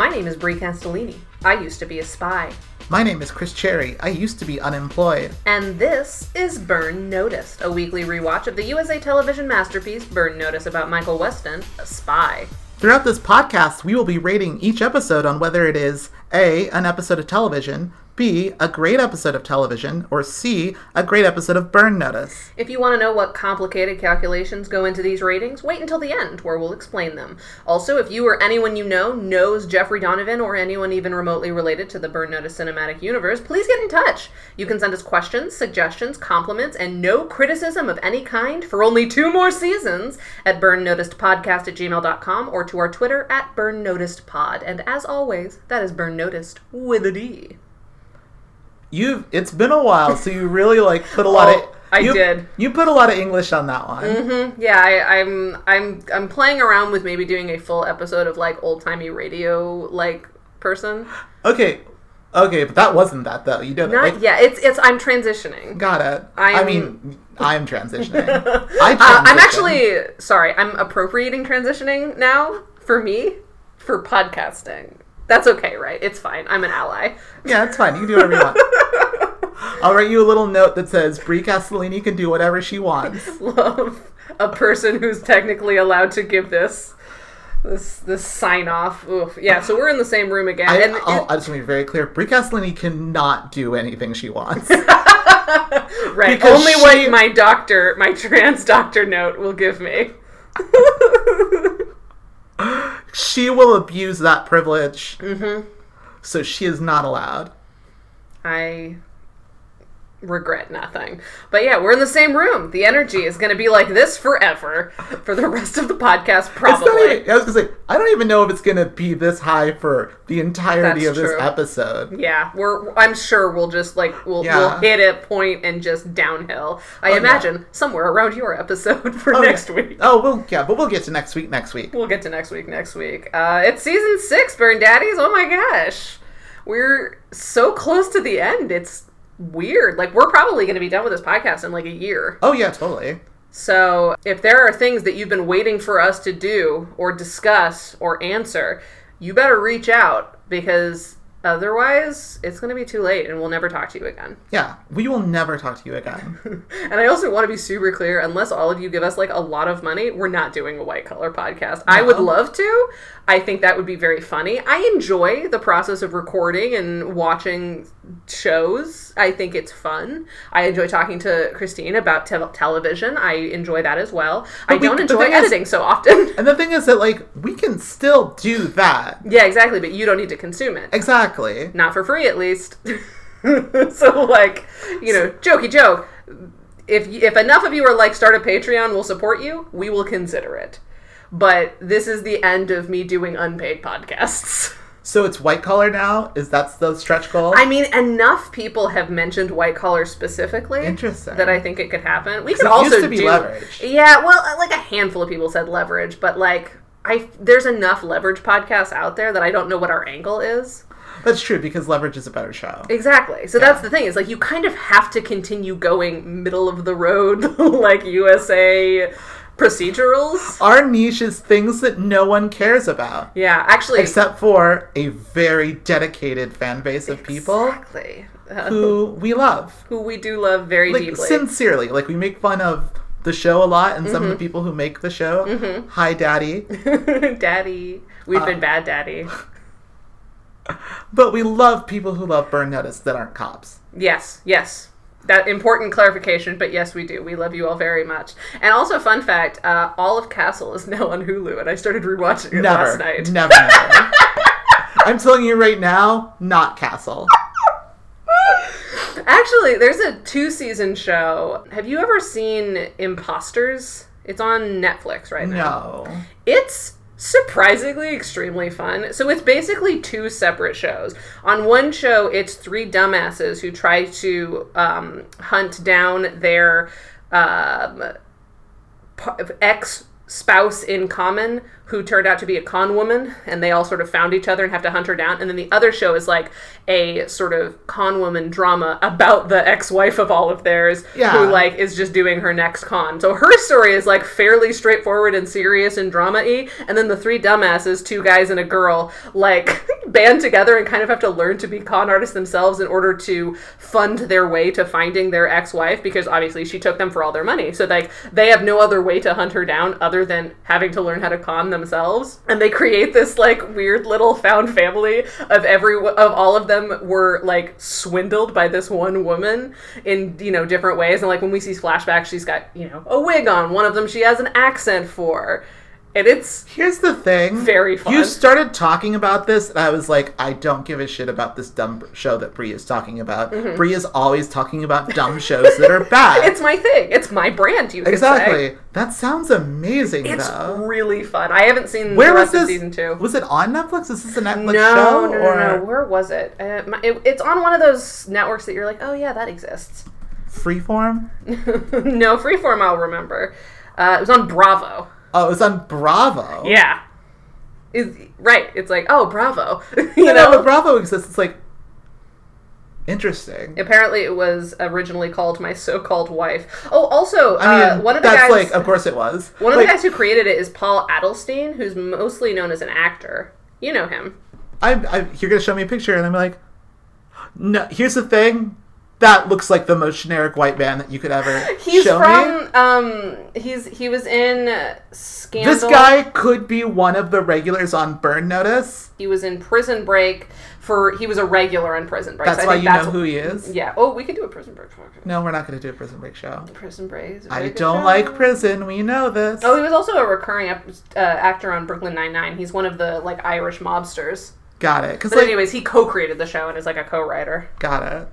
My name is Brie Castellini. I used to be a spy. My name is Chris Cherry. I used to be unemployed. And this is Burn Noticed, a weekly rewatch of the USA television masterpiece Burn Notice about Michael Westen, a spy. Throughout this podcast, we will be rating each episode on whether it is A, an episode of television, B, a great episode of television, or C, a great episode of Burn Notice. If you want to know what complicated calculations go into these ratings, wait until the end, where we'll explain them. Also, if you or anyone you know knows Jeffrey Donovan or anyone even remotely related to the Burn Notice cinematic universe, please get in touch. You can send us questions, suggestions, compliments, and no criticism of any kind for only two more seasons at burnnoticedpodcast at gmail.com or to our Twitter at burnnoticedpod. And as always, that is Burn Noticed with a D. You've it's been a while, so you really like put a lot Oh, of I you, did. You put a lot of English on that one. Mm-hmm. Yeah, I, I'm I'm I'm playing around with maybe doing a full episode of like old timey radio like person. Okay. Okay, but that wasn't that though. You did Not like, yeah, it's it's I'm transitioning. Got it. I'm- I mean, I'm transitioning. I Uh, I'm transitioned. actually sorry. I'm appropriating transitioning now for me for podcasting. That's okay, right? It's fine. I'm an ally. Yeah, it's fine. You can do whatever you want. I'll write you a little note that says Brie Castellini can do whatever she wants. Love a person who's technically allowed to give this this this sign off. Oof. Yeah. So we're in the same room again. I, and I'll, I just want to be very clear. Brie Castellini cannot do anything she wants. Right. Because Only she- what my doctor, my trans doctor note will give me. She will abuse that privilege. Mm-hmm. So she is not allowed. I regret nothing. But yeah, we're in the same room. The energy is going to be like this forever for the rest of the podcast, probably. even, I was gonna say, I don't even know if it's gonna be this high for the entirety That's of this episode. Yeah, we're. I'm sure we'll just like we'll Yeah. we'll hit a point and just downhill. I Oh, yeah. imagine somewhere around your episode for Oh, next yeah. week. Oh, we'll yeah, but we'll get to next week. Next week. We'll get to next week. Next week. Uh, it's season six, Burn Daddies. Oh my gosh, we're so close to the end. It's weird. Like we're probably going to be done with this podcast in like a year. Oh yeah, totally. So if there are things that you've been waiting for us to do or discuss or answer, you better reach out because otherwise it's going to be too late and we'll never talk to you again. Yeah, we will never talk to you again. And I also want to be super clear unless all of you give us like a lot of money, we're not doing a white collar podcast. I would love to. I think that would be very funny. I enjoy the process of recording and watching shows. I think it's fun. I enjoy talking to Christine about te- television. I enjoy that as well. I we- don't enjoy thing is- editing so often. and the thing is that like we can still do that. yeah, exactly, but you don't need to consume it. Exactly. Not for free, at least. so, like, you know, jokey joke. If if enough of you are like, start a Patreon, we'll support you. We will consider it. But this is the end of me doing unpaid podcasts. So it's white collar now. Is that the stretch goal? I mean, enough people have mentioned white collar specifically. Interesting. That I think it could happen. We could also used to be do leverage. Yeah, well, uh, like a handful of people said leverage, but like I there's enough leverage podcasts out there that I don't know what our angle is. That's true because leverage is a better show. Exactly. So that's the thing. Is like you kind of have to continue going middle of the road, like USA procedurals. Our niche is things that no one cares about, Yeah, actually, except for a very dedicated fan base of people exactly. Who we love. who we do love very Like deeply. sincerely, like we make fun of the show a lot, and some of Mm-hmm. the people who make the show. Hi, Daddy. daddy, we've Uh, been bad, daddy. But we love people who love Burn Notice that aren't cops. Yes, yes. That important clarification, but yes, we do. We love you all very much. And also, fun fact: uh, all of Castle is now on Hulu, and I started rewatching it Never, last night. never, never. I'm telling you right now, not Castle. Actually, there's a two season show. Have you ever seen Imposters? It's on Netflix right now. No. It's surprisingly extremely fun. So it's basically two separate shows. On one show, it's three dumbasses who try to um, hunt down their um, ex spouse in common who turned out to be a con woman and they all sort of found each other and have to hunt her down. And then the other show is like a sort of con woman drama about the ex-wife of all of theirs Yeah. who like is just doing her next con. So her story is like fairly straightforward and serious and drama-y and then the three dumbasses two guys and a girl like band together and kind of have to learn to be con artists themselves in order to fund their way to finding their ex-wife because obviously she took them for all their money. So like they have no other way to hunt her down other than having to learn how to con themselves and they create this like weird little found family of every of all of them were like swindled by this one woman in you know different ways and like when we see flashbacks she's got you know a wig on one of them she has an accent for and it's Here's the thing. Very fun. You started talking about this, and I was like, I don't give a shit about this dumb show that Brie is talking about. Brie is always talking about dumb shows that are bad. Mm-hmm. it's my thing it's my brand you could exactly. That sounds amazing, it's though. really fun i haven't seen Where the was this? season two Was it on Netflix? Is this a Netflix no, show? no, no, or no. Where was it? Uh, my, it? It's on one of those networks that you're like, oh yeah, that exists. Freeform? no, Freeform, I'll remember. Uh, it was on Bravo. Oh, it was on Bravo. Yeah. Is right. It's like, oh, Bravo. you know, but Bravo exists. It's like interesting. Apparently, it was originally called My So-Called Wife. Oh, also, I mean, uh, one of the that's guys, like, of course it was. one of Like, the guys who created it is Paul Adelstein, who's mostly known as an actor. You know him. I, I, you're gonna show me a picture, and I'm like, no. Here's the thing. That looks like the most generic white man that you could ever He's show me. from. Um, he's he was in Scandal. This guy could be one of the regulars on Burn Notice. He was in Prison Break for. He was a regular in Prison Break. That's so why you that's know who he is. Yeah. Oh, we could do a Prison Break. No, we're not gonna do a Prison Break show. Prison Break. I don't show. like prison. We know this. Oh, he was also a recurring uh, actor on Brooklyn Nine Nine. He's one of the like Irish mobsters. got it. Because But like, anyways, he co-created the show and is like a co-writer. got it.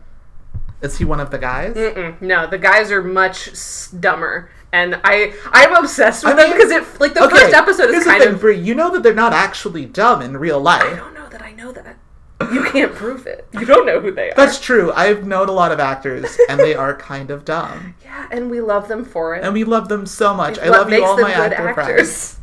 Is he one of the guys? Mm-mm. No, the guys are much dumber, and I I'm obsessed with I them mean- because it like the Okay, first episode is kind thing, of. Brie, you know that they're not actually dumb in real life. I don't know that I know that. You can't prove it. You don't know who they are. That's true. I've known a lot of actors, and they are kind of dumb. yeah, and we love them for it. And we love them so much. I love you all my actor friends.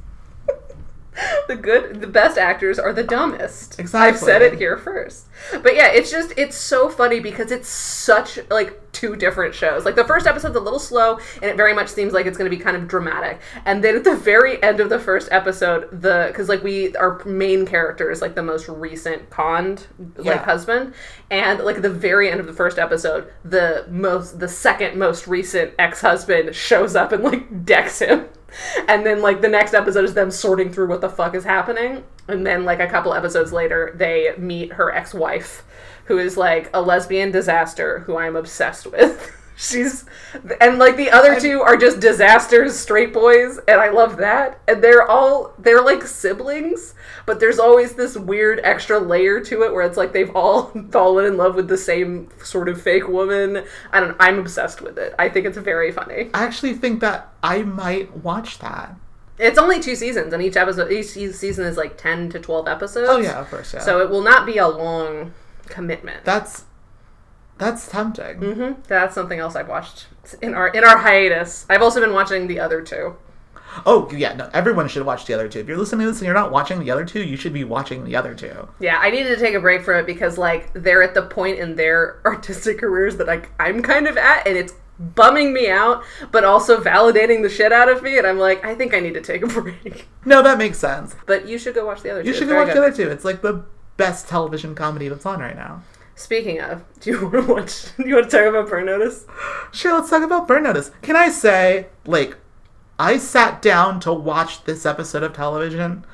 the good, the best actors are the dumbest. Exactly. I've said it here first. But yeah, it's just it's so funny because it's such like two different shows. Like the first episode's a little slow, and it very much seems like it's going to be kind of dramatic. And then at the very end of the first episode, the because like we our main character is like the most recent conned like Yeah. husband, and like the very end of the first episode, the most the second most recent ex husband shows up and like decks him. And then like the next episode is them sorting through what the fuck is happening. And then like a couple episodes later, they meet her ex-wife, who is like a lesbian disaster who I'm obsessed with. She's and like the other two are just disasters, straight boys, and I love that. And they're all they're like siblings, but there's always this weird extra layer to it where it's like they've all fallen in love with the same sort of fake woman. I don't I'm obsessed with it. I think it's very funny. I actually think that I might watch that. It's only two seasons, and each episode, each season is like ten to twelve episodes. Oh yeah, of course, yeah. So it will not be a long commitment. that's that's tempting. hmm That's something else I've watched in our in our hiatus. I've also been watching the other two. Oh yeah, no, everyone should watch the other two. If you're listening to this and you're not watching the other two, you should be watching the other two. Yeah, I needed to take a break from it because like they're at the point in their artistic careers that like I'm kind of at, and it's bumming me out, but also validating the shit out of me. And I'm like, I think I need to take a break. No, that makes sense. But you should go watch the other two. You It's should go very watch good. the other two. It's like the best television comedy that's on right now. Speaking of, do you want to watch? Do you want to talk about Burn Notice? Sure, let's talk about Burn Notice. Can I say, like, I sat down to watch this episode of television,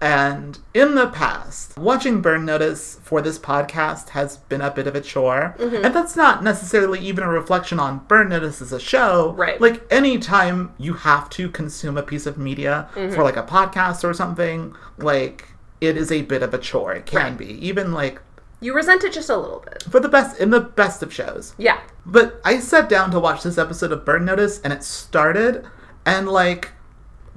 and in the past, watching Burn Notice for this podcast has been a bit of a chore. Mm-hmm. And that's not necessarily even a reflection on Burn Notice as a show. Right. Like, anytime you have to consume a piece of media Mm-hmm. for, like, a podcast or something, like, it is a bit of a chore. It can Right. be. Even, like, You resent it just a little bit. for the best, in the best of shows. Yeah. But I sat down to watch this episode of Burn Notice and it started and like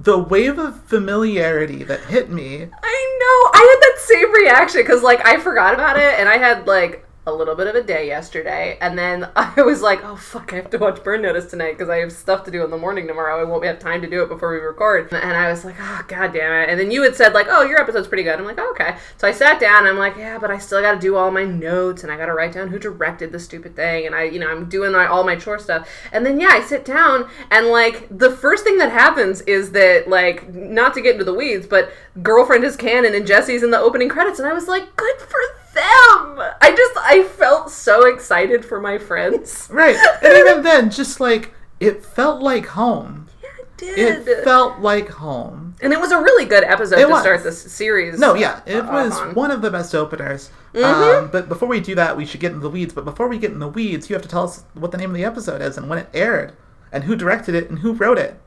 the wave of familiarity that hit me. I know. I had that same reaction because, like, I forgot about it and I had, like, a little bit of a day yesterday, and then I was like, "Oh fuck, I have to watch Burn Notice tonight because I have stuff to do in the morning tomorrow. I won't have time to do it before we record." And I was like, "Oh god damn it!" And then you had said like, "Oh, your episode's pretty good." I'm like, oh, "Okay." So I sat down. I'm like, "Yeah, but I still got to do all my notes, and I got to write down who directed the stupid thing, and I, you know, I'm doing my, all my chore stuff." And then yeah, I sit down, and like the first thing that happens is that like not to get into the weeds, but girlfriend is canon, and Jesse's in the opening credits, and I was like, "Good for." Them. I just I felt so excited for my friends. Right. And even then, just like it felt like home. Yeah, it did. It felt like home. and it was a really good episode It to was. start this series. No, yeah, it uh, was on. one of the best openers. Mm-hmm. Um, but before we do that, we should get into the weeds. But before we get in the weeds, you have to tell us what the name of the episode is and when it aired, and who directed it and who wrote It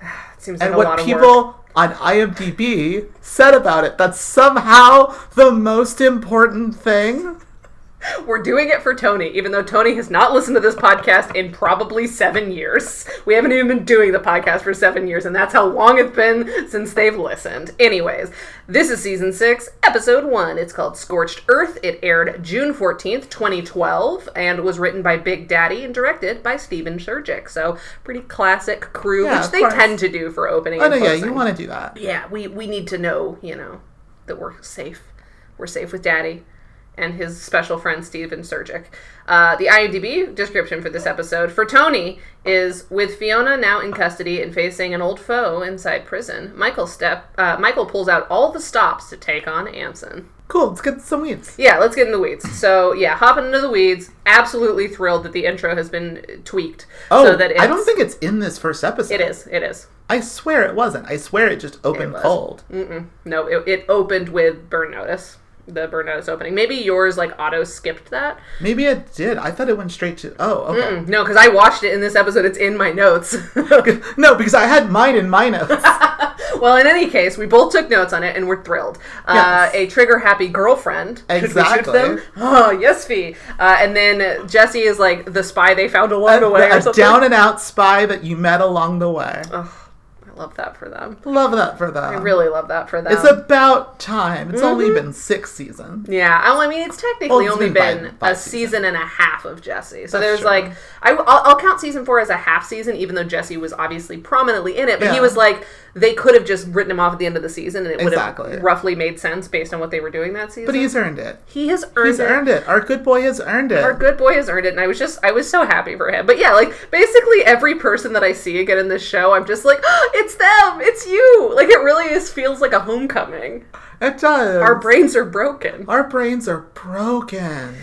seems like and what people on IMDb said about it. That's somehow the most important thing. We're doing it for Tony, even though Tony has not listened to this podcast in probably seven years. We haven't even been doing the podcast for seven years, and that's how long it's been since they've listened. Anyways, this is season six, episode one. It's called Scorched Earth. It aired June 14th, 2012, and was written by Big Daddy and directed by Stephen Surjik. So, pretty classic crew, Yeah, which they course. tend to do for opening Oh no, yeah, you want to do that. yeah, we we need to know, you know, that we're safe. We're safe with Daddy and his special friend Stephen Surjik. Uh, the IMDb description for this episode for Tony is with Fiona now in custody and facing an old foe inside prison. Michael step uh, Michael pulls out all the stops to take on Anson. Cool. Let's get some weeds. Yeah, let's get in the weeds. So yeah, hopping into the weeds. Absolutely thrilled that the intro has been tweaked Oh, so that it's, I don't think it's in this first episode. it is. It is. I swear it wasn't. I swear it just opened was. cold. Mm-mm. No, it, it opened with burn notice. The burn notice opening. Maybe yours like auto skipped that. Maybe it did. I thought it went straight to. Oh, okay. Mm, No, because I watched it in this episode. It's in my notes. No, because I had mine in my notes. well, in any case, we both took notes on it and we're thrilled. Uh, a trigger happy girlfriend. Should we shoot Exactly. them? Oh, yes, Fee. Uh, and then Jesse is like the spy they found along the way or a down and out spy that you met along the way. Ugh, love that for them. Love that for them. I really love that for them. It's about time. It's Mm-hmm. only been six seasons. Yeah, I I mean, it's technically Well, it's only been been five- five a season and a half of Jesse. So That's there's true. like, I, will I'll count season four as a half season, even though Jesse was obviously prominently in it. But he was like, they could have just written him off at the end of the season, and it would Exactly. have roughly made sense based on what they were doing that season. But he's earned it. he has earned He's it. earned it. Our good boy has earned it. Our good boy has earned it, and I was just, I was so happy for him. But yeah, like basically every person that I see again in this show, I'm just like, oh, it's them, it's you. Like it really is feels like a homecoming. It does. Our brains are broken. Our brains are broken.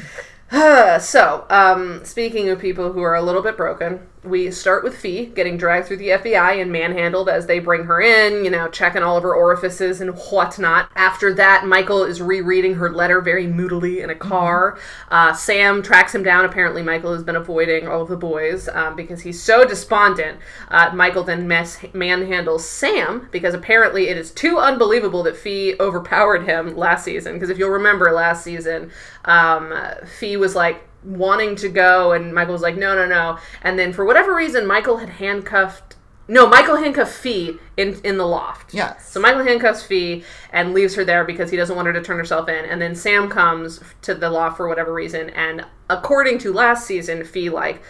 so, um, speaking of people who are a little bit broken, we start with Fee getting dragged through the FBI and manhandled as they bring her in, you know, checking all of her orifices and whatnot. After that, Michael is rereading her letter very moodily in a car. Uh, Sam tracks him down. Apparently, Michael has been avoiding all of the boys um, because he's so despondent. Uh, Michael then mess- manhandles Sam because apparently it is too unbelievable that Fee overpowered him last season. Because if you'll remember last season, um, Fee was like, wanting to go and Michael was like no no no. And then for whatever reason Michael had handcuffed no Michael handcuffed Fee in in the loft. Yes. so Michael handcuffs Fee and leaves her there because he doesn't want her to turn herself in. And then Sam comes to the loft for whatever reason. And according to last season Fee like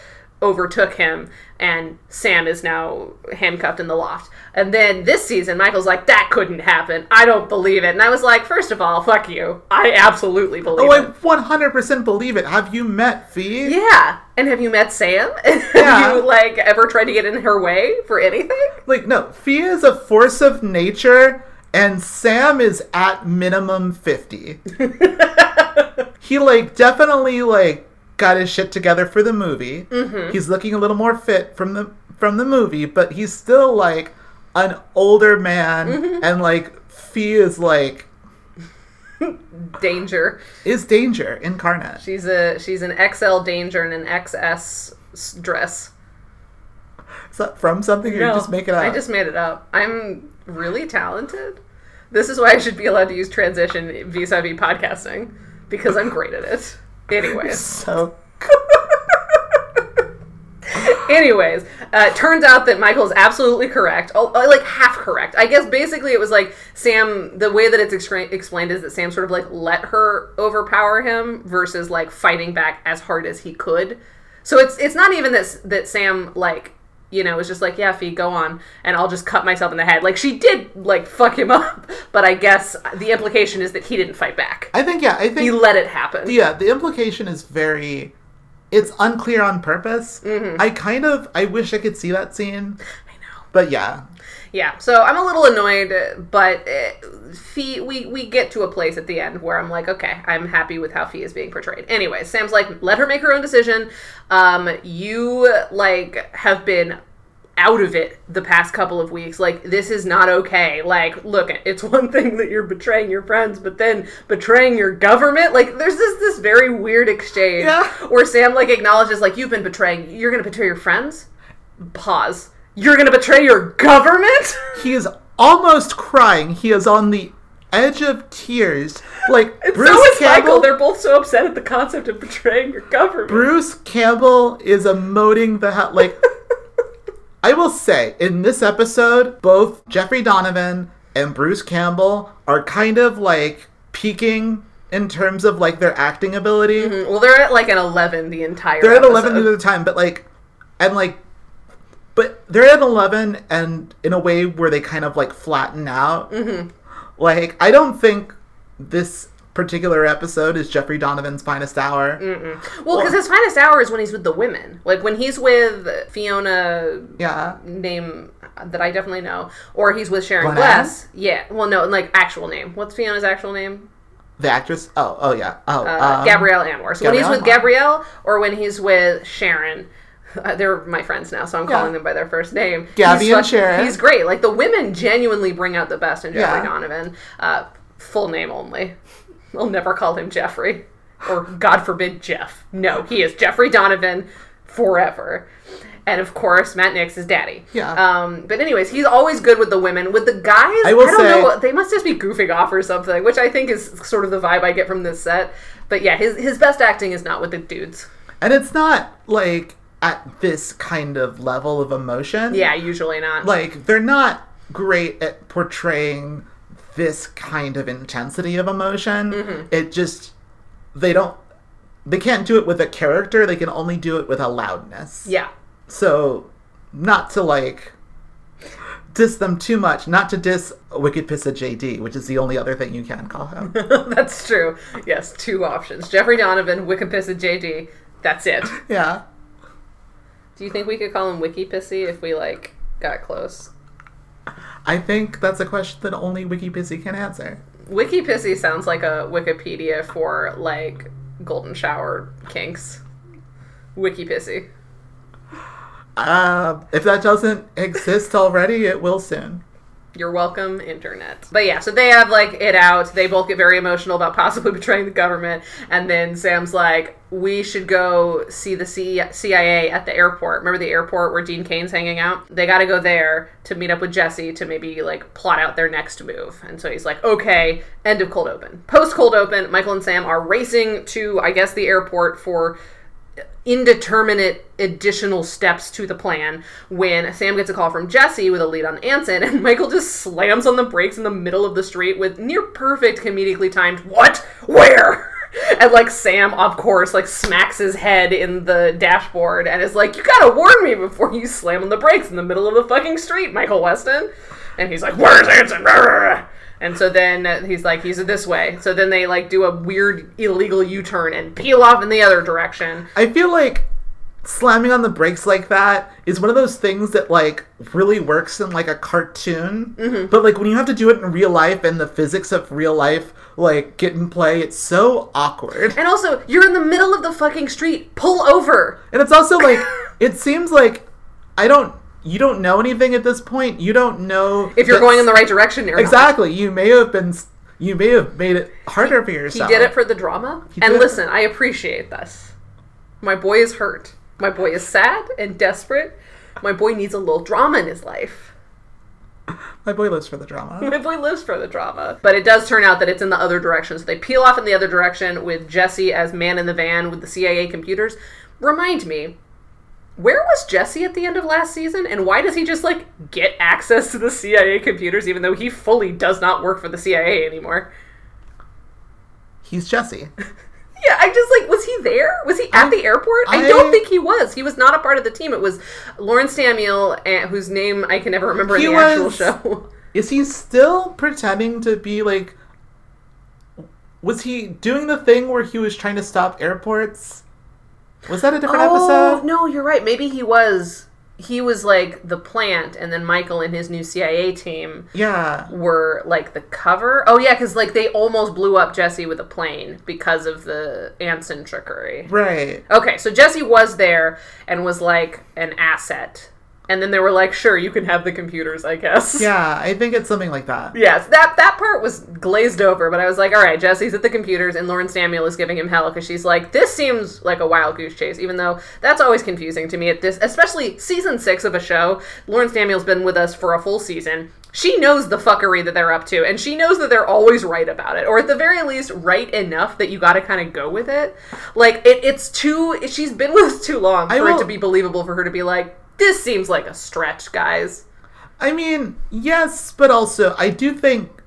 overtook him and Sam is now handcuffed in the loft. And then this season Michael's like that couldn't happen. I don't believe it. And I was like first of all, fuck you. I absolutely oh, believe Oh, it. Oh, I 100% believe it. Have you met Fee? Yeah. And have you met Sam? have Yeah. you like ever tried to get in her way for anything? Like, no, Fee is a force of nature, and Sam is at minimum 50. he, like, definitely, like, got his shit together for the movie. Mm-hmm. He's looking a little more fit from the from the movie, but he's still, like, an older man, Mm-hmm. and, like, Fee is, like, Danger. is danger incarnate. She's a she's an XL danger and an XS dress. Is that from something, or you just make it up? I just made it up. I'm really talented. This is why I should be allowed to use transition vis-a-vis podcasting because I'm great at it. Anyways, So Anyways, uh, turns out that Michael's absolutely correct, oh, uh, like half correct. I guess basically it was like Sam. The way that it's extra- explained is that Sam sort of like let her overpower him versus like fighting back as hard as he could. So it's it's not even that that Sam like you know it was just like yeah Fee go on and I'll just cut myself in the head. Like she did like fuck him up, but I guess the implication is that he didn't fight back. I think yeah, I think He let it happen. yeah, the implication is very it's unclear on purpose. Mm-hmm. I kind of I wish I could see that scene. I know. But yeah. Yeah, so I'm a little annoyed, but uh, Fee, we we get to a place at the end where I'm like, okay, I'm happy with how Fee is being portrayed. Anyway, Sam's like, let her make her own decision. Um, you like have been out of it the past couple of weeks. Like, this is not okay. Like, look, it's one thing that you're betraying your friends, but then betraying your government. Like, there's this this very weird exchange Yeah. where Sam like acknowledges like you've been betraying. You're gonna betray your friends. Pause. You're gonna betray your government. He is almost crying. He is on the edge of tears. Like Bruce so is Campbell Michael. They're both so upset at the concept of betraying your government. Bruce Campbell is emoting the hell like I will say in this episode, both Jeffrey Donovan and Bruce Campbell are kind of like peaking in terms of like their acting ability. Mm-hmm. well, they're at like an eleven the entire. Time. They're at eleven at the time, but like and like but they're at eleven and in a way where they kind of like flatten out. Mm-hmm. Like I don't think this particular episode is Jeffrey Donovan's finest hour. Well, because his finest hour is when he's with the women. Like when he's with Fiona, Yeah. name that I definitely know, or he's with Sharon Glenn Glass. Yeah. Well, no, like actual name. What's Fiona's actual name? The actress? Oh, oh yeah. Oh, Uh, um, Gabrielle Anwar. So when he's with Anwar. Gabrielle, or when he's with Sharon. Uh, they're my friends now, so I'm Yeah. calling them by their first name. Gabby he's and Sharon. He's great. Like the women genuinely bring out the best in Jeffrey Yeah. Donovan. Uh, full name only. I'll never call him Jeffrey, or God forbid Jeff. No, he is Jeffrey Donovan forever. And of course, Matt Nix is daddy. Yeah. Um, but anyways, he's always good with the women. With the guys, I will don't say- know. They must just be goofing off or something, which I think is sort of the vibe I get from this set. But yeah, his his best acting is not with the dudes. And it's not like at this kind of level of emotion. Yeah, usually not. Like they're not great at portraying this kind of intensity of emotion. Mm-hmm. It just they don't they can't do it with a character, they can only do it with a loudness. yeah. So not to like diss them too much, not to diss Wicked Pissa JD, which is the only other thing you can call him. That's true. Yes, two options. Jeffrey Donovan, Wikipissy JD. That's it. yeah. Do you think we could call him Wiki Pissy if we like got close? I think that's a question that only Wiki Pissy can answer. Wiki Pissy sounds like a Wikipedia for like golden shower kinks. Wikipissy. Uh, if that doesn't exist already, it will soon. You're welcome, internet. But yeah, so they have like it out. They both get very emotional about possibly betraying the government. And then Sam's like, we should go see the CIA at the airport. Remember the airport where Dean Cain's hanging out? They got to go there to meet up with Jesse to maybe like plot out their next move. And so he's like, okay, end of cold open. Post cold open, Michael and Sam are racing to, I guess, the airport for indeterminate additional steps to the plan when Sam gets a call from Jesse with a lead on Anson and Michael just slams on the brakes in the middle of the street with near perfect comedically timed what? Where? And like Sam of course like smacks his head in the dashboard and is like you gotta warn me before you slam on the brakes in the middle of the fucking street Michael Westen. And he's like where's Anson and so then he's like, he's this way. So then they like do a weird illegal U turn and peel off in the other direction. I feel like slamming on the brakes like that is one of those things that like really works in like a cartoon Mm-hmm. but like when you have to do it in real life and the physics of real life like get in play it's so awkward And also, you're in the middle of the fucking street. Pull over. and it's also like it seems like i don't you don't know anything at this point you don't know If you're going in the right direction, or not. exactly you may have been you may have made it harder for yourself. He did it for the drama. and did it. listen, I appreciate this. My boy is hurt. My boy is sad and desperate. My boy needs a little drama in his life. my boy lives for the drama My boy lives for the drama. But it does turn out that it's in the other direction. So they peel off in the other direction with Jesse as man in the van with the CIA computers. Remind me, where was Jesse at the end of last season, and why does he just like get access to the CIA computers even though he fully does not work for the CIA anymore? He's Jesse. Yeah, I just like was he there? Was he at I- the airport? I, I- don't think he was. He was not a part of the team. It was Lauren Stamile, eh, whose name I can never remember in He the actual show. Is he still pretending to be like? Was he doing the thing where he was trying to stop airports? Was that a different Oh episode? no, you're right. Maybe he was. He was like the plant, and then Michael and his new CIA team Yeah. were like the cover. Oh yeah, because like they almost blew up Jesse with a plane because of the Anson trickery. Right. Okay, so Jesse was there and was like an asset, and then they were like, "Sure, you can have the computers, I guess." Yeah, I think it's something like that. Yes, that that part was glazed over, but I was like, all right, Jesse's at the computers, and Lauren Stamile is giving him hell because she's like, this seems like a wild goose chase, even though that's always confusing to me at this, especially season six of a show. Lauren Stamile's been with us for a full season. She knows the fuckery that they're up to, and she knows that they're always right about it, or at the very least, right enough that you got to kind of go with it. Like it, it's too. She's been with us too long for it to be believable for her to be like, this seems like a stretch, guys. I mean, yes, but also I do think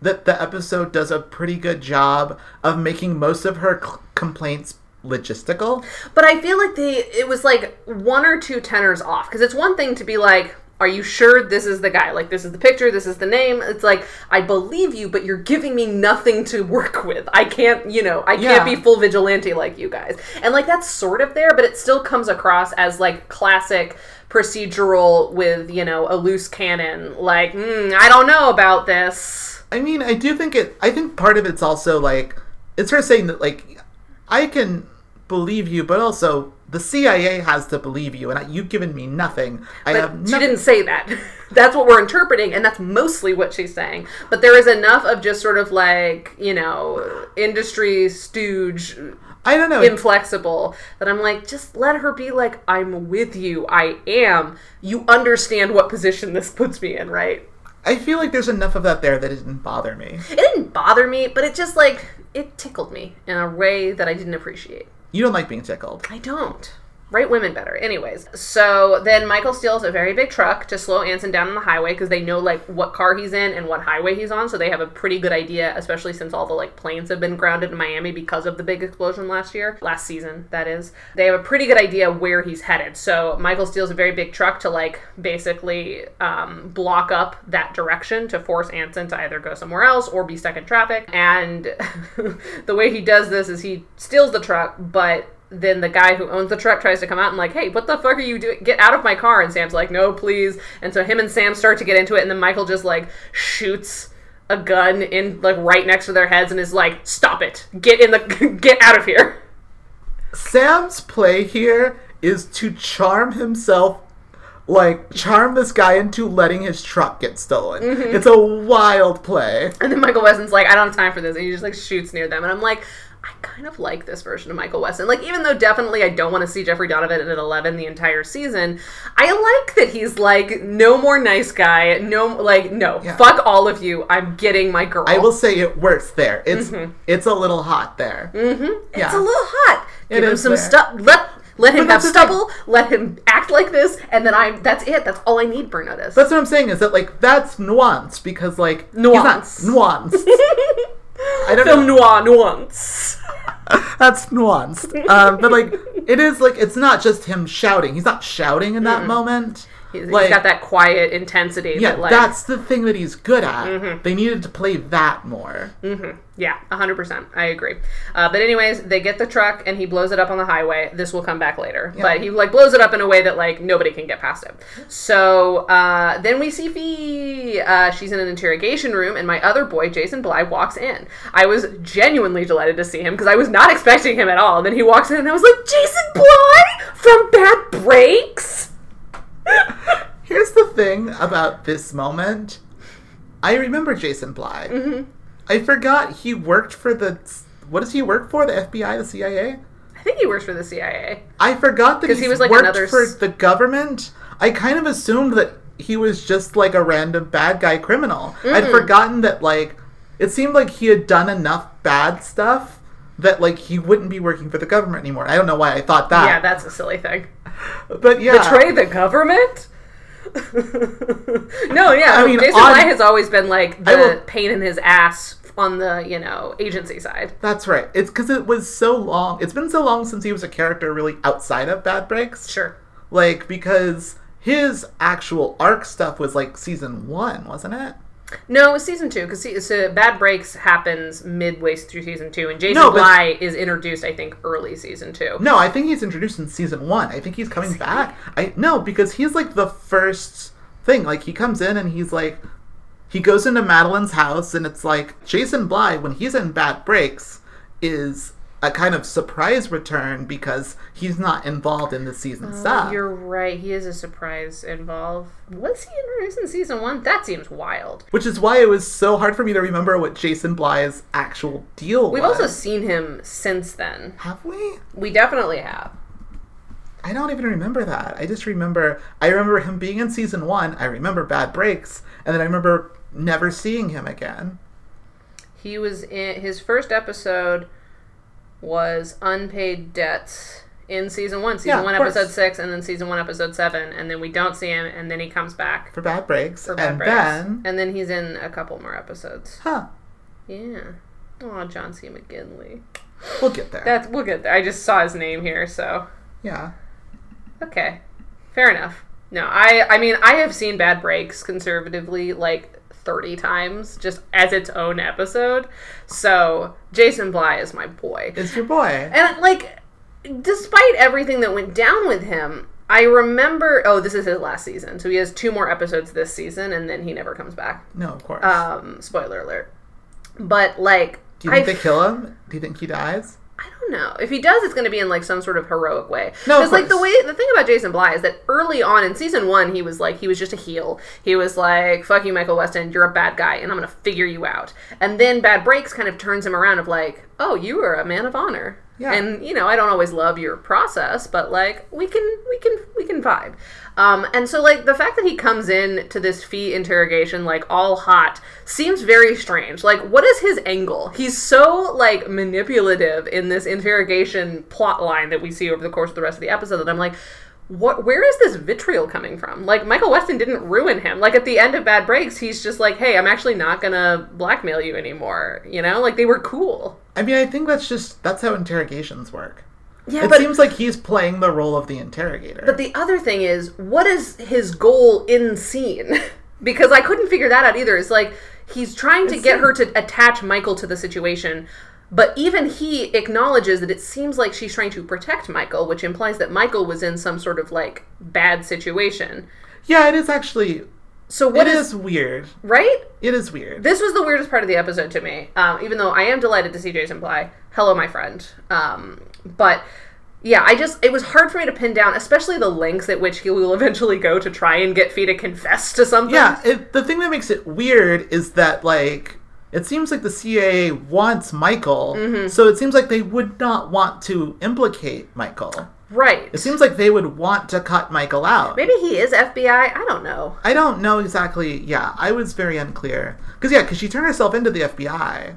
that the episode does a pretty good job of making most of her c- complaints logistical. But I feel like they it was like one or two tenors off because it's one thing to be like, "Are you sure this is the guy? Like this is the picture, this is the name." It's like I believe you, but you're giving me nothing to work with. I can't, you know, I can't Yeah. be full vigilante like you guys. And like that's sort of there, but it still comes across as like classic procedural with you know a loose cannon. Like mm, I don't know about this. I mean, I do think it. I think part of it's also like it's her saying that like I can believe you, but also the CIA has to believe you, and I, you've given me nothing. I But have she didn't say that. that's what we're interpreting, and that's mostly what she's saying. But there is enough of just sort of like, you know, industry stooge, I don't know. inflexible, that I'm like, just let her be like, I'm with you. I am. You understand what position this puts me in, right? I feel like there's enough of that there that it didn't bother me. It didn't bother me, but it just like, it tickled me in a way that I didn't appreciate. You don't like being tickled. I don't. Write women better. Anyways, so then Michael steals a very big truck to slow Anson down on the highway because they know like what car he's in and what highway he's on, so they have a pretty good idea, especially since all the like planes have been grounded in Miami because of the big explosion last year, last season that is. They have a pretty good idea where he's headed. So Michael steals a very big truck to like basically um, block up that direction to force Anson to either go somewhere else or be stuck in traffic. And the way he does this is he steals the truck, but then the guy who owns the truck tries to come out and like, hey, what the fuck are you doing? Get out of my car! And Sam's like, no, please. And so him and Sam start to get into it, and then Michael just like shoots a gun in like right next to their heads and is like, stop it! Get in the get out of here! Sam's play here is to charm himself, like charm this guy into letting his truck get stolen. Mm-hmm. It's a wild play. And then Michael Westen's like, I don't have time for this, and he just like shoots near them, and I'm like. Kind of like this version of Michael Westen. Like, even though definitely I don't want to see Jeffrey Donovan at 11 the entire season, I like that he's like, no more nice guy. No, like, no, Yeah. fuck all of you. I'm getting my girl. I will say it works there. It's it's a little hot there. Mm-hmm. It's a little hot. It Give him some stuff. Let let him have the thing. stubble. Let him act like this, and then I'm. That's it. That's all I need. Burnotis. That's what I'm saying is that like that's nuance because like not Nuance. I don't film know. noir nuance. That's nuanced. Um, but like it is like it's not just him shouting. He's not shouting in that moment. He's, Like- he's got that quiet intensity. Yeah, that, like, that's the thing that he's good at. They needed to play that more. Yeah, 100%. I agree. Uh, but anyways, they get the truck and he blows it up on the highway. This will come back later. But he like blows it up in a way that like nobody can get past it. So uh, then we see Fee. Uh, she's in an interrogation room and my other boy, Jason Bly, walks in. I was genuinely delighted to see him because I was not expecting him at all. And then he walks in and I was like, Jason Bly from Bad Breaks? Here's the thing about this moment. I remember Jason Bly. Mm-hmm. I forgot he worked for the. What does he work for? The FBI, the CIA? I think he works for the CIA. I forgot that he was, like, worked another for the government. I kind of assumed that he was just like a random bad guy criminal. I'd forgotten that like it seemed like he had done enough bad stuff that like he wouldn't be working for the government anymore. I don't know why I thought that. yeah, that's a silly thing. But yeah, Betray the government? no, yeah. I mean, Jason on- Bly has always been like the will- pain in his ass on the, you know, agency side. That's right. It's because it was so long. It's been so long since he was a character really outside of Bad Breaks. Sure. Like because his actual arc stuff was like season one, wasn't it? No, it was season two because so Bad Breaks happens midway through season two, and Jason No, but- Bly is introduced, I think, early season two. No, I think he's introduced in season one. I think he's coming back. I no, because he's like the first thing. Like he comes in and he's like he goes into Madeline's house and it's like Jason Bly when he's in Bad Breaks is a kind of surprise return because he's not involved in the season oh, stuff. Oh, You're right. He is a surprise involved. Was he introduced in season one? That seems wild. Which is why it was so hard for me to remember what Jason Bly's actual deal was. We've was. also seen him since then. have we? We definitely have. I don't even remember that. I just remember I remember him being in season one. I remember Bad Breaks, and then I remember never seeing him again. He was in his first episode was unpaid debts in season one, season Yeah, one, of course. episode six, and then season one, episode seven, and then we don't see him, and then he comes back for Bad Breaks, for Bad and Breaks, then and then he's in a couple more episodes. huh, Yeah. Oh, John C. McGinley. we'll get there. That we'll get there. I just saw his name here, so yeah, okay, fair enough. No, I I mean I have seen Bad Breaks conservatively like thirty times just as its own episode. So Jason Bly is my boy. it's your boy. And like, despite everything that went down with him, I remember. Oh, this is his last season, so he has two more episodes this season, and then he never comes back. no, of course. Um, spoiler alert. But like, Do you think I they kill him? Do you think he dies? I don't know. If he does, it's going to be in like some sort of heroic way. No, Because like the way the thing about Jason Bly is that early on in season one, he was like he was just a heel. He was like, "Fuck you, Michael Westen. You're a bad guy, and I'm going to figure you out." And then Bad Breaks kind of turns him around of like, "Oh, you are a man of honor." Yeah. And you know, I don't always love your process, but like we can we can we can vibe. Um, and so like the fact that he comes in to this fee interrogation like all hot seems very strange. Like what is his angle? He's so like manipulative in this interrogation plot line that we see over the course of the rest of the episode that I'm like what where is this vitriol coming from? Like Michael Westen didn't ruin him. Like at the end of Bad Breaks, he's just like, "Hey, I'm actually not going to blackmail you anymore." You know? Like they were cool. I mean, I think that's just that's how interrogations work. Yeah, It but seems like he's playing the role of the interrogator. But the other thing is, what is his goal in scene? because I couldn't figure that out either. It's like he's trying to It's get her to attach Michael to the situation, but even he acknowledges that it seems like she's trying to protect Michael, which implies that Michael was in some sort of like bad situation. yeah, it is actually. So what it is, is weird. right? It is weird. This was the weirdest part of the episode to me. Um, even though I am delighted to see Jason Bly. Hello, my friend. Um, but yeah, I just it was hard for me to pin down, especially the lengths at which he will eventually go to try and get Fee to confess to something. Yeah, it, the thing that makes it weird is that like it seems like the CIA wants Michael, Mm-hmm. so it seems like they would not want to implicate Michael. right. It seems like they would want to cut Michael out. Maybe he is FBI. I don't know. I don't know exactly. Yeah, I was very unclear because yeah, because she turned herself into the FBI,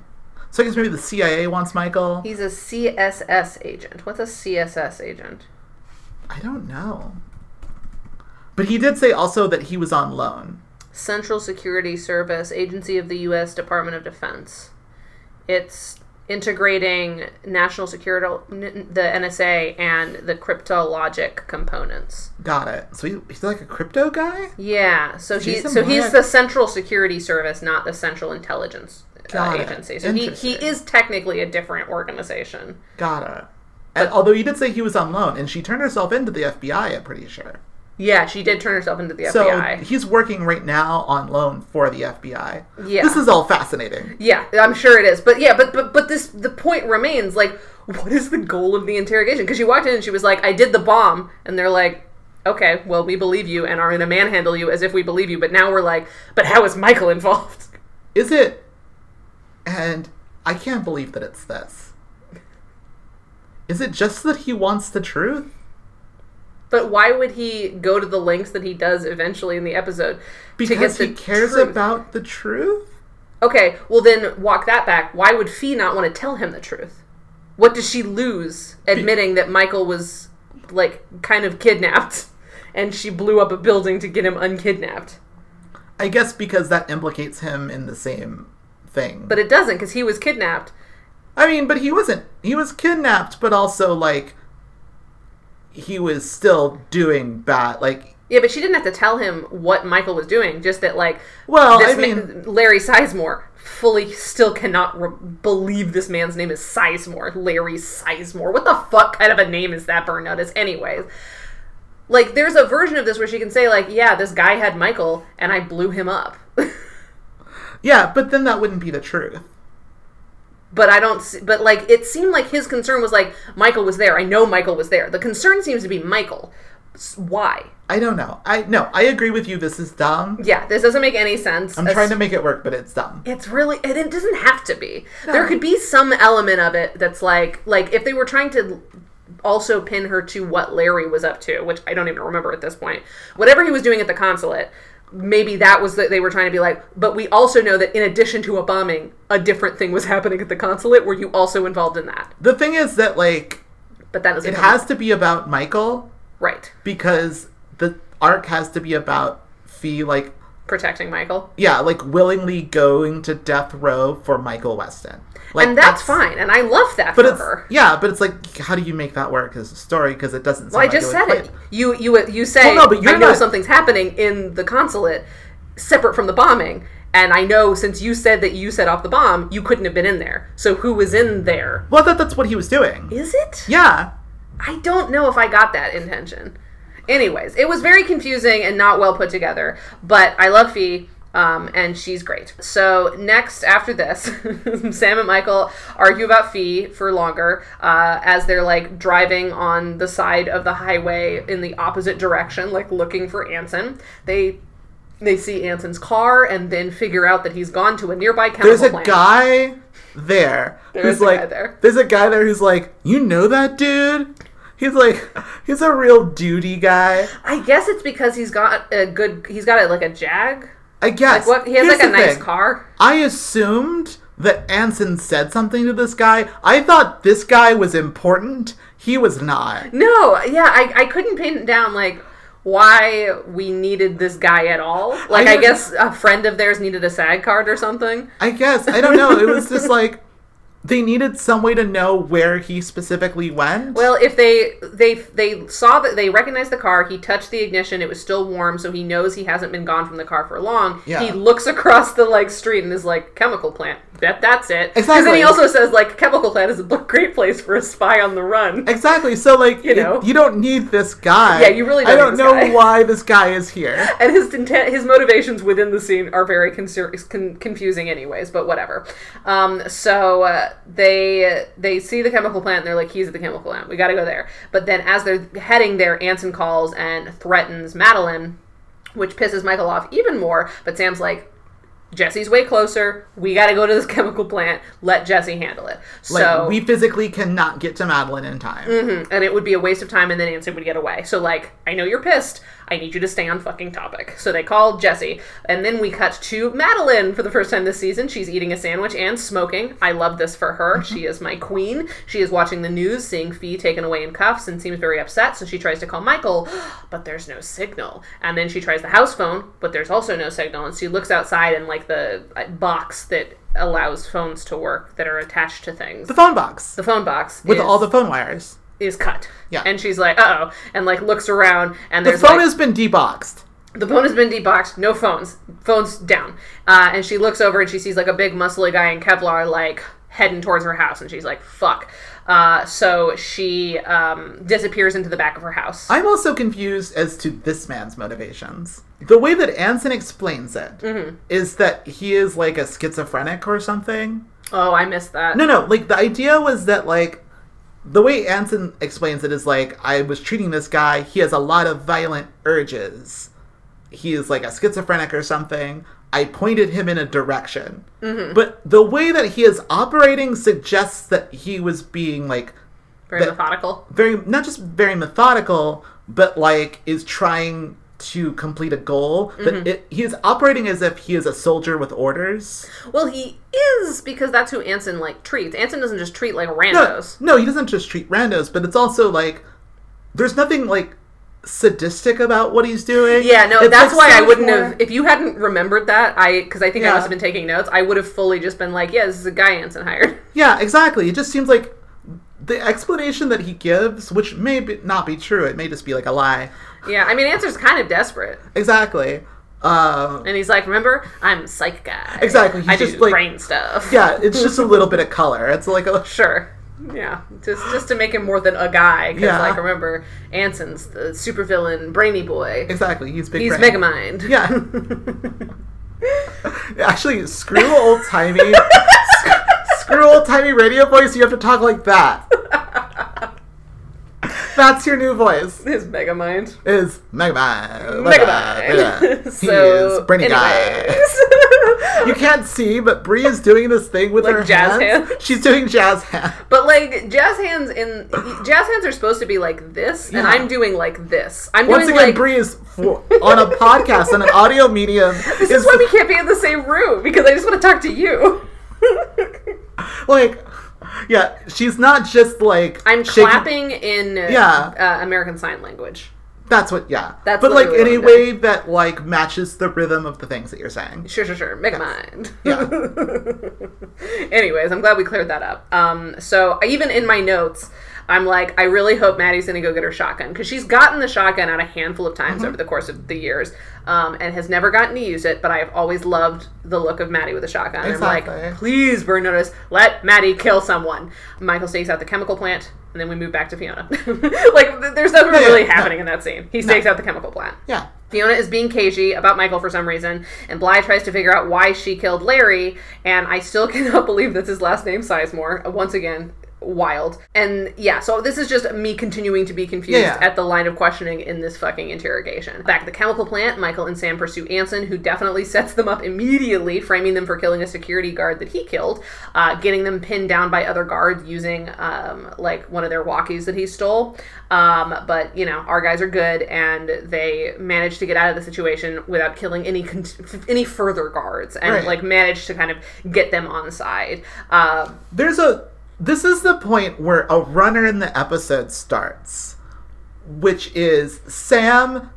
so I guess maybe the CIA wants Michael. He's a CSS agent. What's a CSS agent? I don't know, but he did say also that he was on loan. Central Security Service, agency of the U.S. Department of Defense. It's integrating national security, the NSA, and the cryptologic components. Got it. So he, he's like a crypto guy. Yeah, so he Jason so he's the Central Security Service, not the Central Intelligence uh, Agency. So he, he is technically a different organization. Got it. And, although he did say he was on loan, and she turned herself into the FBI, I'm pretty sure. Yeah, she did turn herself into the So FBI. he's working right now on loan for the FBI. Yeah. This is all fascinating. Yeah, I'm sure it is. But yeah, but but but this the point remains like what is the goal of the interrogation? Because she walked in and she was like, "I did the bomb," and they're like, "Okay, well, we believe you and are going to manhandle you as if we believe you." But now we're like, "But how is Michael involved?" Is it? And I can't believe that it's this. Is it just that he wants the truth? But why would he go to the lengths that he does eventually in the episode Because he cares truth? about the truth? Okay, well then walk that back. Why would Fee not want to tell him the truth? What does she lose admitting that Michael was like kind of kidnapped, and she blew up a building to get him unkidnapped. I guess because that implicates him in the same thing. But it doesn't because he was kidnapped. I mean, but he wasn't. He was kidnapped, but also like he was still doing bad. Like, Yeah, but she didn't have to tell him what Michael was doing. Just that, like, well, I mean, man, Larry Sizemore fully still cannot re- believe this man's name is Sizemore. Larry Sizemore. What the fuck kind of a name is that, Burnout is, Anyways, like, there's a version of this where she can say, like, yeah, this guy had Michael and I blew him up. yeah, but then that wouldn't be the truth. But I don't. See, but like, it seemed like his concern was like Michael was there. I know Michael was there. The concern seems to be Michael. Why? I don't know. I no, I agree with you. This is dumb. Yeah, this doesn't make any sense. I'm As- trying to make it work, but it's dumb. It's really and it doesn't have to be. There could be some element of it that's like like if they were trying to also pin her to what Larry was up to, which I don't even remember at this point. Whatever he was doing at the consulate, maybe that was that they were trying to be like, but we also know that in addition to a bombing, a different thing was happening at the consulate. Were you also involved in that? The thing is that like But that doesn't it has to be about Michael right because the arc has to be about Fi like protecting Michael. yeah, like willingly going to death row for Michael Westen. Like and that's, fine, and I love that But for it's her. yeah, but it's like how do you make that work as a story because it doesn't. Sound like it. Well, I like just would said it. You you you say Well, no, but you're I know not- something's happening in the consulate, separate from the bombing, and I know since you said that you set off the bomb, you couldn't have been in there. So who was in there? Well, that that's what he was doing. Is it? Yeah, I don't know if I got that intention. Anyways, it was very confusing and not well put together, but I love Fi. Um, and she's great. So next, after this, Sam and Michael argue about Fi for longer uh, as they're like driving on the side of the highway in the opposite direction, like looking for Anson. They they see Anson's car and then figure out that he's gone to a nearby chemical there's a plant. guy there There who's a like, guy there. there's a guy there who's like, you know that dude. He's like, he's a real duty guy. I guess it's because he's got a good. He's got a, like a Jag. I guess. Like what? He has Here's like a nice thing. car. I assumed that Anson said something to this guy. I thought this guy was important. He was not. No, yeah, I, I couldn't pin down like why we needed this guy at all. Like I, don't- guess a friend of theirs needed a SAG card or something. I guess. I don't know. It was just like they needed some way to know where he specifically went. Well, if they they they saw that they recognized the car, he touched the ignition. It was still warm, so he knows he hasn't been gone from the car for long. Yeah. He looks across the like street and is like chemical plant. Bet that's it. Because then he also says like chemical plant is a great place for a spy on the run. Exactly. So like You know? you don't need this guy. Yeah, you really I don't don't know guy. why this guy is here. and his intent, his motivations within the scene are very concer- con- confusing, anyways. But whatever. Um, so uh, they they see the chemical plant and they're like, "He's at the chemical plant. We got to go there." But then, as they're heading there, Anson calls and threatens Madeline, which pisses Michael off even more. But Sam's like. Jesse's way closer. We got to go to this chemical plant. Let Jesse handle it. Like so we physically cannot get to Madeline in time. Mhm, and it would be a waste of time and then Anson would get away. So like, I know you're pissed. I need you to stay on fucking topic. So they called Jesse. And then we cut to Madeline for the first time this season. She's eating a sandwich and smoking. I love this for her. She is my queen. She is watching the news, seeing Fi taken away in cuffs and seems very upset. So she tries to call Michael, but there's no signal. And then she tries the house phone, but there's also no signal. And she looks outside and like the uh, box that allows phones to work that are attached to things. The phone box The phone box with is- all the phone wires. Is cut. Yeah. And she's like, uh oh, and like looks around, and The there's phone like, has been deboxed. the phone has been deboxed, no phones, phones down. Uh, and she looks over and she sees like a big muscly guy in Kevlar like heading towards her house, and she's like, fuck. Uh, so she um, disappears into the back of her house. I'm also confused as to this man's motivations. The way that Anson explains it is Mm-hmm. that he is like a schizophrenic or something. oh, I missed that. No, no, like the idea was that like the way Anson explains it is like I was treating this guy, he has a lot of violent urges. He is like a schizophrenic or something. I pointed him in a direction. Mm-hmm. But the way that he is operating suggests that he was being like Very that- methodical. very not just very methodical, but like is trying to complete a goal. Mm-hmm. That it, he is operating as if he is a soldier with orders. Well, he is because that's who Anson like treats. Anson doesn't just treat like No, randos. no, he doesn't just treat randos, but it's also like there's nothing like sadistic about what he's doing. Yeah, no, It's, that's like, why I wouldn't much have. If you hadn't remembered that, I because I think I must have been taking notes. I would have fully just been like, "Yeah, this is a guy Anson hired." Yeah, exactly. It just seems like the explanation that he gives, which may be, not be true, it may just be like a lie. Yeah, I mean, Anson's kind of desperate, Exactly. Uh, and he's like, "Remember, I'm a psych guy. Exactly, he's I just, do like- brain stuff. yeah, it's just a little bit of color. It's like a sure." Yeah, just just to make him more than a guy. Because Yeah. like, remember, Anson's the supervillain, brainy boy. exactly. He's big. He's brain. Megamind. Yeah. Actually, screw old timey. screw old timey radio voice. You have to talk like that. That's your new voice. His Megamind. Is Megamind. Megamind. He so, is brainy guy. anyways. You can't see, but Bree is doing this thing with Like her jazz hands. hands? She's doing jazz hands. But like jazz hands in jazz hands are supposed to be like this, and I'm doing like this. I'm Once doing again, like Bree is for, on a podcast on an audio medium. this is why we can't be in the same room because I just want to talk to you. like, yeah, she's not just like I'm shaking- clapping in Yeah. uh, American Sign Language. That's what, yeah. That's but like in literally a what I'm way that like matches the rhythm of the things that you're saying. Sure, sure, sure. Make a mind. Yeah. Anyways, I'm glad we cleared that up. Um, so even in my notes, I'm like, I really hope Maddie's gonna go get her shotgun because she's gotten the shotgun out a handful of times Mm-hmm. over the course of the years, um, and has never gotten to use it. But I have always loved the look of Maddie with a shotgun. I'm like, please, burn notice, let Maddie kill someone. Michael stakes out the chemical plant, and then we move back to Fiona. like, th- there's nothing Yeah, yeah, really no. happening in that scene. He stakes out the chemical plant. Yeah. Fiona is being cagey about Michael for some reason, and Bly tries to figure out why she killed Larry, and I still cannot believe that's his last name, Sizemore. Once again, wild. And yeah, so this is just me continuing to be confused Yeah, yeah. at the line of questioning in this fucking interrogation. Back at the chemical plant, Michael and Sam pursue Anson, who definitely sets them up immediately, framing them for killing a security guard that he killed, uh, getting them pinned down by other guards using um, like one of their walkies that he stole. Um, but you know, our guys are good, and they manage to get out of the situation without killing any con- any further guards, and Right. like manage to kind of get them on side. Uh, There's a. This is the point where a runner in the episode starts, which is Sam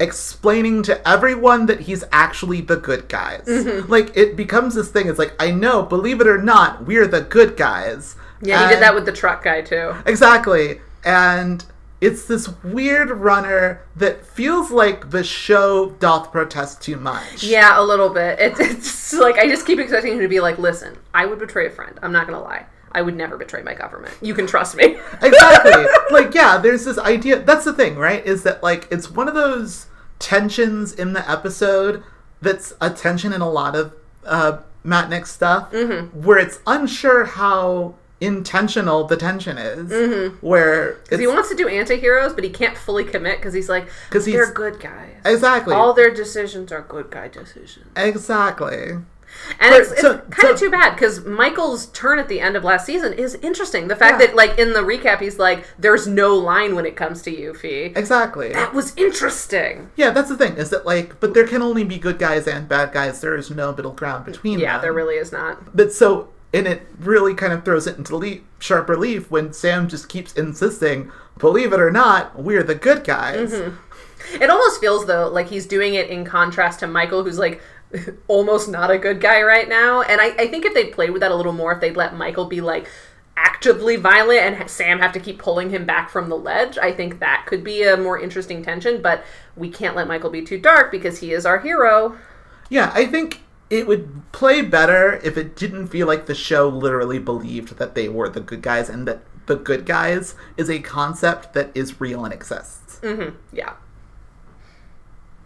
explaining to everyone that he's actually the good guys. Mm-hmm. Like it becomes this thing. It's like I know, believe it or not, we're the good guys. yeah, he did that with the truck guy too. Exactly. And it's this weird runner that feels like the show doth protest too much. Yeah, a little bit. It's, it's like I just keep expecting him to be like, "Listen, I would betray a friend. I'm not gonna lie. I would never betray my government. You can trust me." exactly. like, yeah, there's this idea. That's the thing, right? Is that, like, it's one of those tensions in the episode that's a tension in a lot of uh, Matt Nix stuff, Mm-hmm. where it's unsure how intentional the tension is. Where Because it's, he wants to do anti-heroes, but he can't fully commit because he's like, because they're he's- good guys. exactly. All their decisions are good guy decisions. exactly. And But it's, it's so- kind of so- too bad because Michael's turn at the end of last season is interesting. The fact Yeah. that, like, in the recap, he's like, there's no line when it comes to you, Fi. Exactly. That was interesting. Yeah, that's the thing. Is that like, but there can only be good guys and bad guys. There is no middle ground between Yeah, them. there really is not. But so, and it really kind of throws it into le- sharp relief when Sam just keeps insisting, believe it or not, we're the good guys. Mm-hmm. It almost feels though like he's doing it in contrast to Michael, who's like almost not a good guy right now. And I, I think if they played with that a little more, if they'd let Michael be like actively violent and Sam have to keep pulling him back from the ledge, I think that could be a more interesting tension. But we can't let Michael be too dark because he is our hero. Yeah, I think it would play better if it didn't feel like the show literally believed that they were the good guys and that the good guys is a concept that is real and exists. Mm-hmm. Yeah.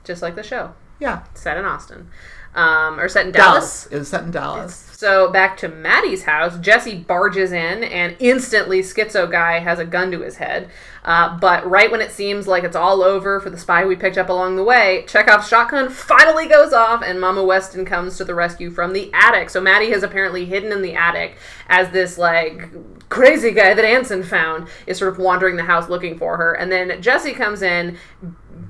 Just like the show, Yeah. set in Austin, um, or set in Dallas. Dallas. It was set in Dallas. So back to Maddie's house, Jesse barges in, and instantly Schizo guy has a gun to his head. Uh, but right when it seems like it's all over for the spy we picked up along the way, Chekhov's shotgun finally goes off, and Mama Westen comes to the rescue from the attic. So Maddie has apparently hidden in the attic as this like crazy guy that Anson found is sort of wandering the house looking for her, and then Jesse comes in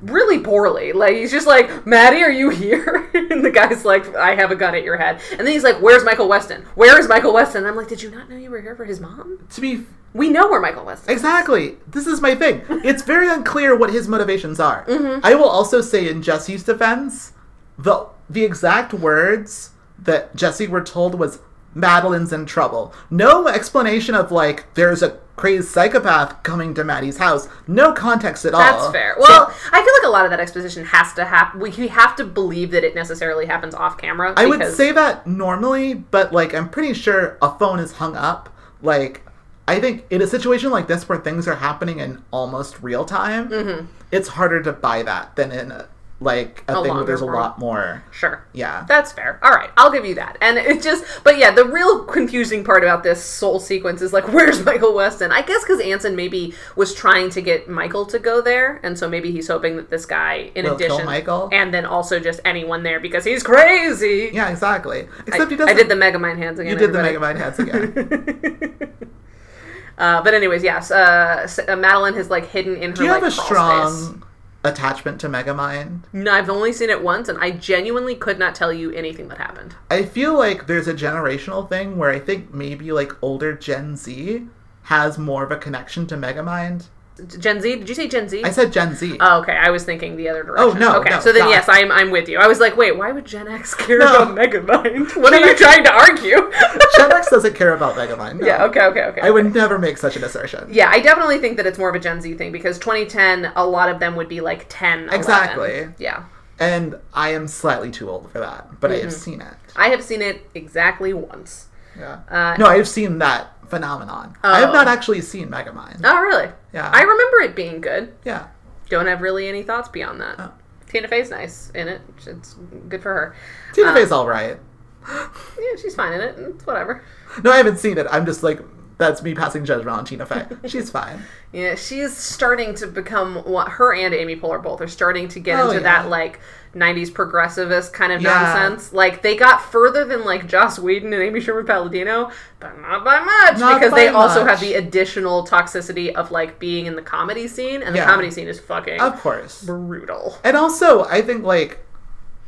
really poorly. Like he's just like, Maddie, are you here? and the guy's like, I have a gun at your head. And then he's like, Where's Michael Westen? Where is Michael Westen? And I'm like, Did you not know you were here for his mom? To be We know where Michael West is. Exactly. This is my thing. It's very unclear what his motivations are. Mm-hmm. I will also say, in Jesse's defense, the the exact words that Jesse were told was Madeline's in trouble. No explanation of like there's a crazed psychopath coming to Maddie's house. No context at all. That's fair. So- Well, I feel like a lot of that exposition has to happen. We, we have to believe that it necessarily happens off camera. I would say that normally, but like I'm pretty sure a phone is hung up. Like I think in a situation like this where things are happening in almost real time, Mm-hmm. it's harder to buy that than in a, like a, A thing where there's a form. lot more. Sure. Yeah. That's fair. All right, I'll give you that. And it just, but yeah, the real confusing part about this soul sequence is like, where's Michael Westen? I guess because Anson maybe was trying to get Michael to go there, and so maybe he's hoping that this guy, in Will kill addition, Michael? and then also just anyone there because he's crazy. yeah, exactly. I, Except he doesn't. I did the Megamind hands again. you did the everybody. Megamind hats again. Uh, but anyways, yes, uh, uh, Madeline has like hidden in her. Do you like, have a crawl strong space. Attachment to Megamind? No, I've only seen it once, and I genuinely could not tell you anything that happened. I feel like there's a generational thing where I think maybe like older Gen Z has more of a connection to Megamind. Gen Z? Did you say Gen Z? I said Gen Z. Oh, okay. I was thinking the other direction. Oh, no, Okay, no, so then God. yes, I'm I'm with you. I was like, wait, why would Gen X care No. about Megamind? What are you X- trying to argue? Gen X doesn't care about Megamind. no. yeah. Okay. Okay. Okay. I would never make such an assertion. Yeah, I definitely think that it's more of a Gen Z thing because 2010, a lot of them would be like 10. 11. Exactly. Yeah. And I am slightly too old for that, but I Mm-hmm. have seen it. I have seen it exactly once. Yeah. Uh, no, I've seen that phenomenon. I have Oh. not actually seen Megamind. Oh, really? Yeah. I remember it being good. Yeah. Don't have really any thoughts beyond that. Oh. Tina Fey's nice in it. It's good for her. Tina Uh, Fey's all right. Yeah, she's fine in it. It's whatever. No, I haven't seen it. I'm just like, that's me passing judgment on Tina Fey. She's fine. Yeah, she's starting to become what her and Amy Poehler both are starting to get Oh, into yeah. that like 90s progressivist kind of Yeah. nonsense. Like they got further than like Joss Whedon and Amy Sherman Palladino, but not by much Not because by they also have the additional toxicity of like being in the comedy scene and the Yeah. comedy scene is fucking Of course. brutal. And also, I think like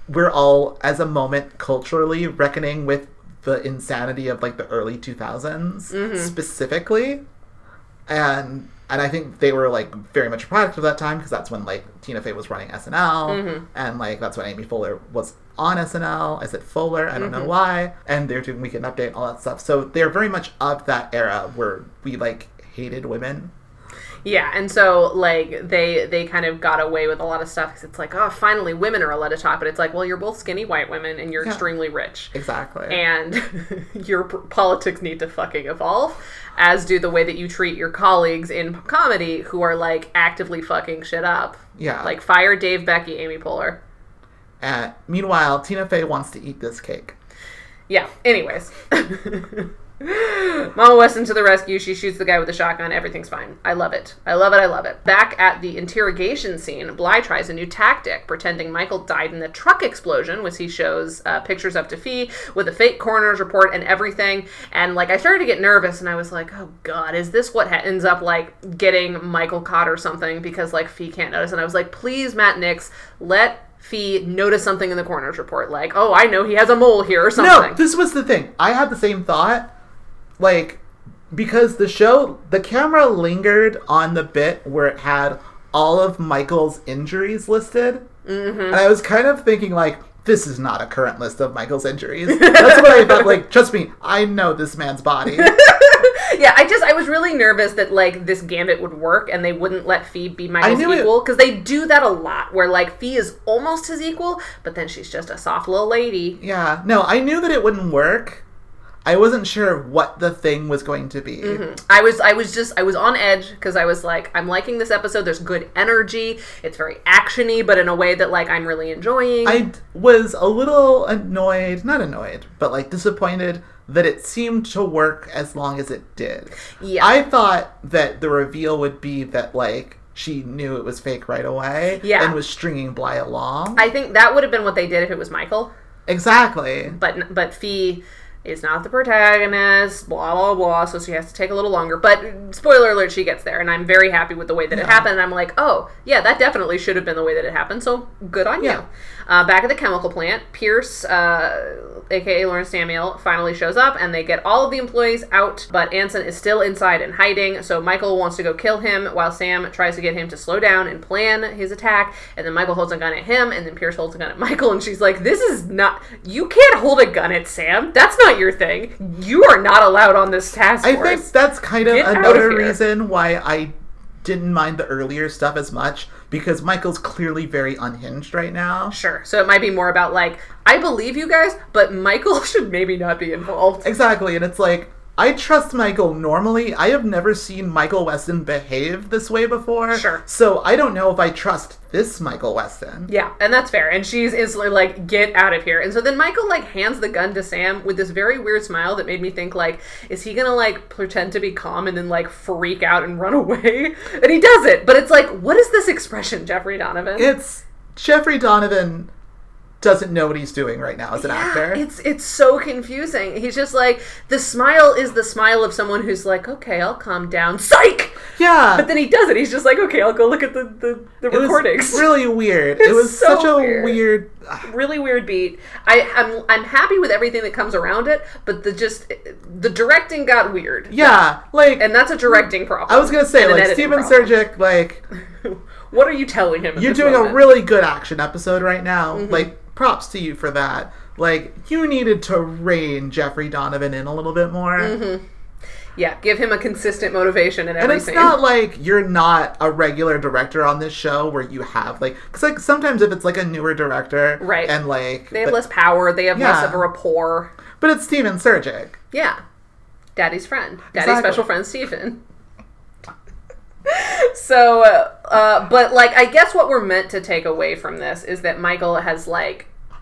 we're all as a moment culturally reckoning with the insanity of like the early 2000s Mm-hmm. specifically. And and I think they were like very much a product of that time because that's when like Tina Fey was running SNL Mm-hmm. and like that's when Amy Fuller was on SNL. I said Fuller, I Mm-hmm. don't know why. And they're doing Weekend Update, all that stuff. So they're very much of that era where we like hated women. Yeah, and so like they they kind of got away with a lot of stuff because it's like oh finally women are allowed to talk, but it's like well you're both skinny white women and you're Yeah. extremely rich. Exactly. and your p- politics need to fucking evolve as do the way that you treat your colleagues in comedy who are like actively fucking shit up yeah. like fire dave becky amy poehler Uh, meanwhile, Tina Fey wants to eat this cake. yeah anyways Mama Westen to the rescue. She shoots the guy with the shotgun. Everything's fine. I love it. I love it. I love it. Back at the interrogation scene, Bly tries a new tactic, pretending Michael died in the truck explosion, which he shows uh, pictures of to Fi with a fake coroner's report and everything. And like, I started to get nervous, and I was like, "Oh God, is this what ha- ends up like getting Michael caught or something?" Because like Fi can't notice, and I was like, "Please, Matt Nix, let." Fi notice something in the coroner's report, like, oh, I know he has a mole here or something. No, this was the thing. I had the same thought. Like, because the show, the camera lingered on the bit where it had all of Michael's injuries listed. Mm-hmm. And I was kind of thinking, like, this is not a current list of Michael's injuries. That's what I thought. Like, trust me, I know this man's body. Yeah, I just I was really nervous that like this gambit would work and they wouldn't let Fi be Michael's equal because they do that a lot where like Fi is almost his equal, but then she's just a soft little lady. yeah, no, I knew that it wouldn't work. I wasn't sure what the thing was going to be. Mm-hmm. I was I was just I was on edge because I was like I'm liking this episode. There's good energy. It's very actiony, but in a way that like I'm really enjoying. I d- was a little annoyed, not annoyed, but like disappointed that it seemed to work as long as it did. Yeah. I thought that the reveal would be that like she knew it was fake right away Yeah. and was stringing Bly along. I think that would have been what they did if it was Michael. exactly. but but Fi is not the protagonist, blah blah blah, so she has to take a little longer. But spoiler alert, she gets there, and I'm very happy with the way that it happened. And I'm like, oh yeah, that definitely should have been the way that it happened. So good on Yeah. you. Uh, back at the chemical plant, Pierce, uh, aka Lauren Stamile, finally shows up, and they get all of the employees out. But Anson is still inside and hiding. So Michael wants to go kill him, while Sam tries to get him to slow down and plan his attack. And then Michael holds a gun at him, and then Pierce holds a gun at Michael, and she's like, "This is not. You can't hold a gun at Sam. That's not your thing. You are not allowed on this task force. I think that's kind of Get out of another reason why I didn't mind the earlier stuff as much because Michael's clearly very unhinged right now. Sure. So it might be more about like, I believe you guys, but Michael should maybe not be involved. Exactly, and it's like I trust Michael normally. I have never seen Michael Westen behave this way before. Sure. So I don't know if I trust this Michael Westen. Yeah, and that's fair. And she's instantly like, get out of here. And so then Michael like hands the gun to Sam with this very weird smile that made me think like, is he gonna like pretend to be calm and then like freak out and run away? And he does it. But it's like, what is this expression, Jeffrey Donovan? It's Jeffrey Donovan doesn't know what he's doing right now as an actor. It's it's so confusing. He's just like the smile is the smile of someone who's like, okay, I'll calm down. Psych. yeah. But then he does it. He's just like, okay, I'll go look at the the, the it was recordings. really weird. it was so such a weird. weird really weird beat. I I'm I'm happy with everything that comes around it, but the just the directing got weird. Yeah, like And that's a directing problem. I was gonna say, like Stephen problem. Surjik, like what are you telling him? you're doing moment? a really good action episode right now. Mm-hmm. Like props to you for that. Like you needed to rein Jeffrey Donovan in a little bit more. yeah. Give him a consistent motivation and everything. And it's not like you're not a regular director on this show where you have like because like sometimes if it's like a newer director Right. and like they have but, less power. They have less of a rapport. but it's Stephen Surjik. Yeah. Daddy's friend. Daddy's Exactly. special friend Stephen. so, uh, but like, I guess what we're meant to take away from this is that Michael has like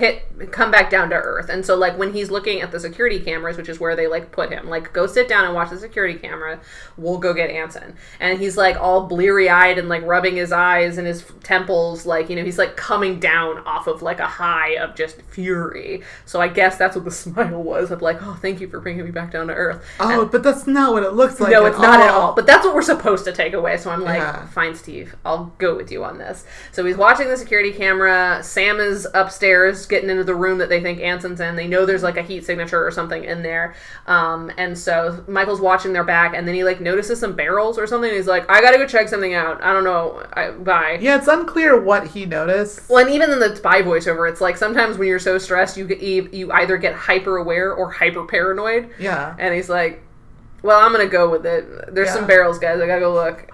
hit come back down to earth and so like when he's looking at the security cameras which is where they like put him like go sit down and watch the security camera we'll go get anson and he's like all bleary-eyed and like rubbing his eyes and his temples like you know he's like coming down off of like a high of just fury so i guess that's what the smile was of like oh thank you for bringing me back down to earth Oh, but that's not what it looks like. no, it's not at all. all. But that's what we're supposed to take away. So I'm like, Yeah. fine, Steve, I'll go with you on this. So he's watching the security camera. Sam is upstairs getting into the room that they think Anson's in. They know there's like a heat signature or something in there. Um, and so Michael's watching their back, and then he like notices some barrels or something. And he's like, I gotta go check something out. I don't know. I, bye. Yeah, it's unclear what he noticed. Well, and even in the spy voiceover, it's like sometimes when you're so stressed, you get you you either get hyper aware or hyper paranoid. Yeah. And he's like, "Well, I'm gonna go with it. There's some barrels, guys. I gotta go look."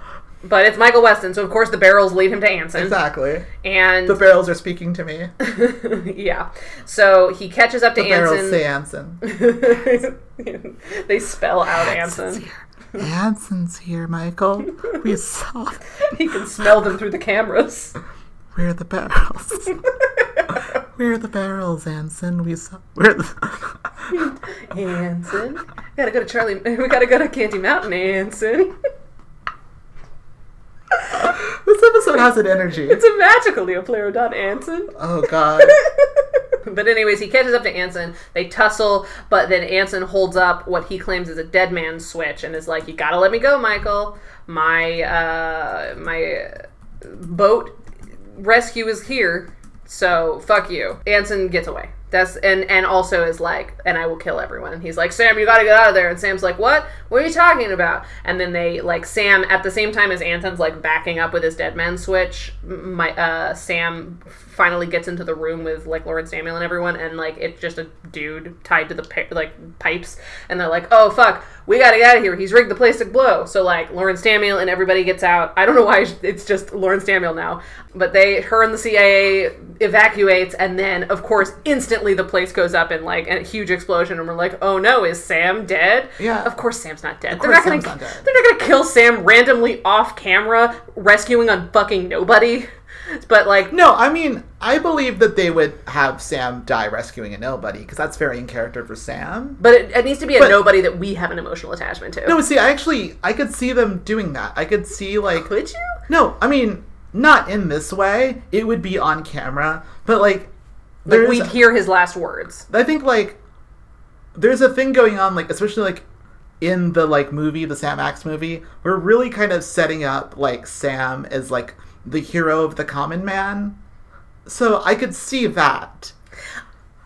But it's Michael Westen, so of course the barrels lead him to Anson. Exactly. And The barrels are speaking to me. yeah, so he catches up to The barrels Anson. say Anson. they spell out Anson. Anson's here, Michael. We saw. He can smell them through the cameras. Where are the barrels? Where are the barrels, Anson? We saw. Where are the. Anson, we gotta go to Charlie. We gotta go to Candy Mountain, Anson. This episode has an energy. It's a magical Liopleurodon, Anson. Oh God. But anyways, he catches up to Anson. They tussle, but then Anson holds up what he claims is a dead man's switch and is like, "You gotta let me go, Michael. My uh, my boat rescue is here, so fuck you." Anson gets away. That's and and also is like, and I will kill everyone. And he's like, Sam, you gotta get out of there. And Sam's like, What? What are you talking about? And then they like Sam at the same time as Anson's like backing up with his dead man switch. My uh, Sam finally gets into the room with like Lauren Stamile and everyone, and like it's just a dude tied to the pa- like pipes, and they're like, "Oh fuck, we gotta get out of here. He's rigged the place to blow." So like Lauren Stamile and everybody gets out. I don't know why it's just Lauren Stamile now, but they, her and the CIA evacuates, and then of course instantly the place goes up in like a huge explosion, and we're like, "Oh no, is Sam dead?" Yeah. Of course Sam's not dead. they're not Sam's gonna. not dead. They're not gonna kill Sam randomly off camera, rescuing on fucking nobody. But like, No, I mean, I believe that they would have Sam die rescuing a nobody because that's very in character for Sam. But it, it needs to be a But- nobody that we have an emotional attachment to. No, see, I actually I could see them doing that. I could see like Could you? no, I mean not in this way. It would be on camera, but like Like we'd hear his last words. I think like there's a thing going on, like especially like in the like movie, the Sam Axe movie, we're really kind of setting up like Sam as like the hero of the common man. So I could see that.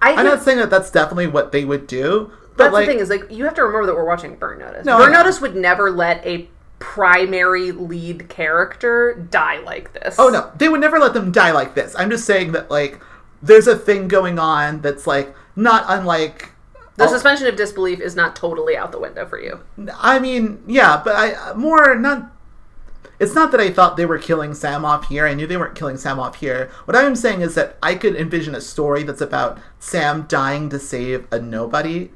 I I'm not saying that that's definitely what they would do, but that's like, the thing is like you have to remember that we're watching Burn Notice. No, Burn. Notice would never let a primary lead character die like this. oh no, they would never let them die like this. I'm just saying that like there's a thing going on that's like not unlike. The suspension of disbelief is not totally out the window for you. I mean, yeah, but I more not. It's not that I thought they were killing Sam off here. I knew they weren't killing Sam off here. What I'm saying is that I could envision a story that's about Sam dying to save a nobody.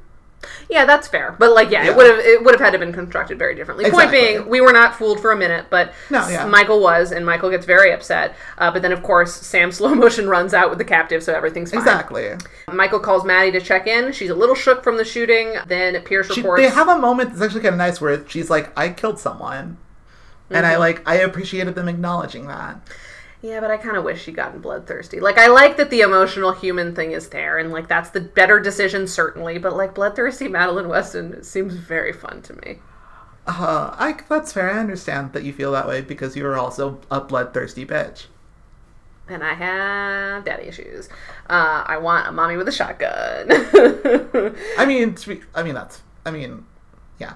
Yeah, that's fair. But like, yeah, Yeah. it would have it would have had to been constructed very differently. Point being, we were not fooled for a minute, but No, yeah. Michael was, and Michael gets very upset. Uh, but then, of course, Sam slow motion runs out with the captive, so everything's fine. Exactly. Michael calls Maddie to check in. She's a little shook from the shooting. Then Pierce She, reports. they have a moment that's actually kind of nice where she's like, "I killed someone," and Mm-hmm. I like I appreciated them acknowledging that. Yeah, but I kind of wish she gotten bloodthirsty. Like, I like that the emotional human thing is there, and like that's the better decision certainly. But like bloodthirsty Madeline Westen seems very fun to me. Uh, I that's fair. I understand that you feel that way because you are also a bloodthirsty bitch. And I have daddy issues. Uh, I want a mommy with a shotgun. I mean, I mean that's. I mean, yeah.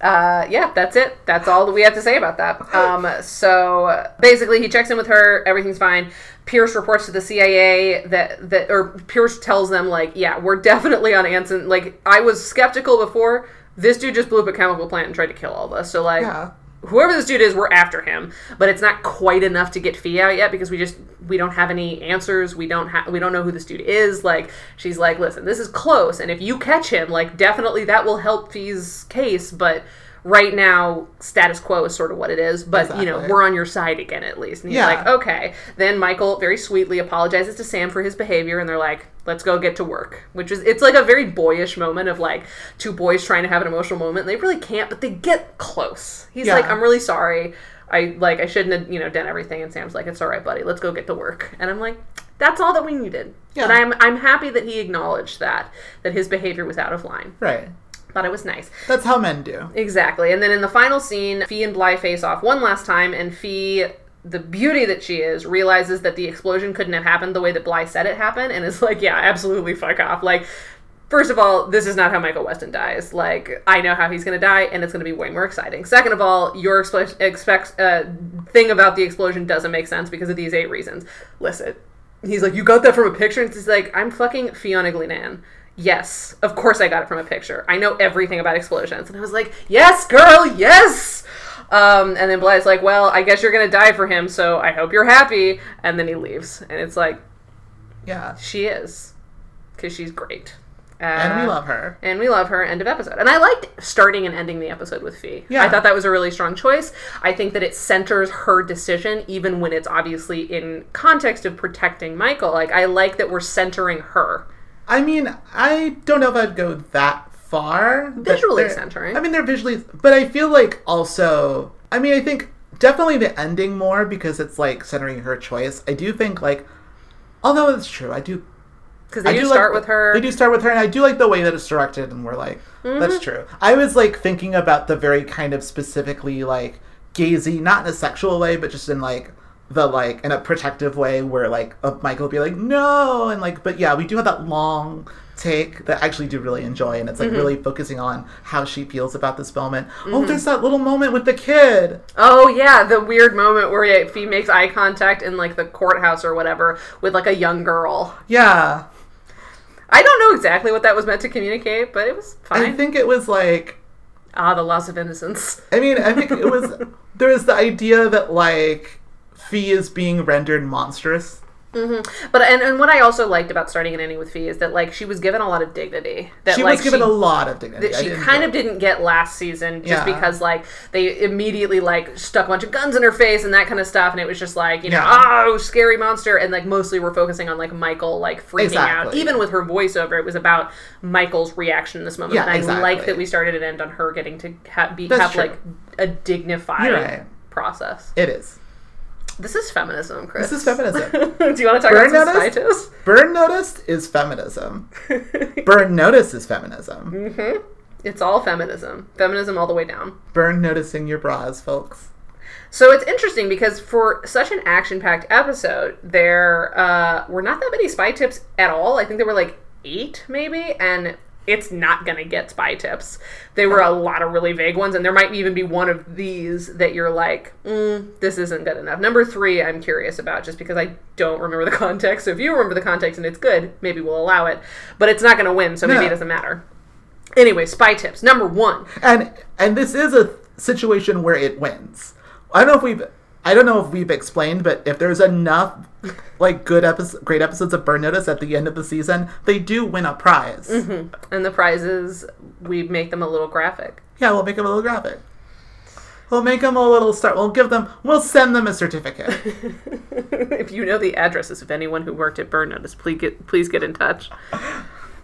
uh, yeah, that's it. That's all that we have to say about that. Um, so basically, he checks in with her. Everything's fine. Pierce reports to the CIA that that, or Pierce tells them like, yeah, we're definitely on Anson. Like, I was skeptical before. This dude just blew up a chemical plant and tried to kill all of us. So like, Yeah. Whoever this dude is, we're after him. But it's not quite enough to get Fi out yet because we just we don't have any answers. We don't have we don't know who this dude is. Like she's like, listen, this is close, and if you catch him, like definitely that will help Fi's case. But right now, status quo is sort of what it is. But you know, we're on your side again at least. And he's Yeah. like, okay. Then Michael very sweetly apologizes to Sam for his behavior, and they're like. Let's go get to work, which is it's like a very boyish moment of like two boys trying to have an emotional moment. And they really can't, but they get close. He's Yeah. like, I'm really sorry. I like I shouldn't have, you know, done everything and Sam's like, It's alright, buddy, let's go get to work. And I'm like, that's all that we needed. Yeah. And I'm I'm happy that he acknowledged that, that his behavior was out of line. Right. Thought it was nice. That's how men do. Exactly. And then in the final scene, Fi and Bly face off one last time, and Fi, the beauty that she is, realizes that the explosion couldn't have happened the way that Bly said it happened, and is like, yeah, absolutely fuck off. Like, first of all, this is not how Michael Westen dies. Like, I know how he's gonna die, and it's gonna be way more exciting. Second of all, your expl- expect uh, thing about the explosion doesn't make sense because of these eight reasons. Listen, he's like, you got that from a picture, and he's like, I'm fucking Fiona Glenanne. Yes, of course I got it from a picture. I know everything about explosions. And I was like, yes, girl, yes! Um, and then Blythe's like, well, I guess you're gonna die for him, so I hope you're happy. And then he leaves. And it's like, Yeah. she is. Because she's great. Uh, And we love her. and we love her. End of episode. And I liked starting and ending the episode with Fi. Yeah. I thought that was a really strong choice. I think that it centers her decision, even when it's obviously in context of protecting Michael. Like, I like that we're centering her. I mean, I don't know if I'd go that far. Visually centering. I mean, they're visually, but I feel like also, I mean, I think definitely the ending more because it's like centering her choice. I do think like, although it's true, I do. Because they I do, do start like, with her. They do start with her, and I do like the way that it's directed, and we're like, that's mm-hmm. true. I was like thinking about the very kind of specifically like gazy, not in a sexual way, but just in like the like in a protective way, where like uh, Michael would be like, no, and like, but yeah, we do have that long take that I actually do really enjoy, and it's like really focusing on how she feels about this moment. Oh, there's that little moment with the kid. Oh yeah, the weird moment where Fi makes eye contact in like the courthouse or whatever with like a young girl. Yeah, I don't know exactly what that was meant to communicate, but it was fine. I think it was like ah, the loss of innocence. I mean, I think it was there was the idea that like Fi is being rendered monstrous. Mm-hmm. But and, and what I also liked about starting and ending with Fi is that like she was given a lot of dignity. That She like was given a lot of dignity. that she kind enjoy of didn't get last season just Yeah. because like they immediately like stuck a bunch of guns in her face and that kind of stuff and it was just like you know Yeah. oh scary monster and like mostly we're focusing on like Michael like freaking out even with her voiceover it was about Michael's reaction in this moment Yeah, and I exactly. like that we started and end on her getting to ha- be That's have true. like a dignified right. process It is. This is feminism, Chris. This is feminism. Do you want to talk Burn about some notice? spy tips? Burn noticed is feminism. Burn notice is feminism. It's all feminism. Feminism all the way down. Burn noticing your bras, folks. So it's interesting because for such an action-packed episode, there uh, were not that many spy tips at all. I think there were like eight, maybe, and it's not gonna get spy tips. There were a lot of really vague ones, and there might even be one of these that you're like, mm, "This isn't good enough." Number three, I'm curious about just because I don't remember the context. So if you remember the context and it's good, maybe we'll allow it. But it's not gonna win, so maybe No. it doesn't matter. Anyway, spy tips. Number one. And and this is a situation where it wins. I don't know if we've I don't know if we've explained, but if there's enough like good episodes, great episodes of Burn Notice at the end of the season, they do win a prize. Mm-hmm. And the prizes, we make them a little graphic. Yeah, we'll make them a little graphic. We'll make them a little start. We'll give them. We'll send them a certificate. if you know the addresses of anyone who worked at Burn Notice, please get please get in touch.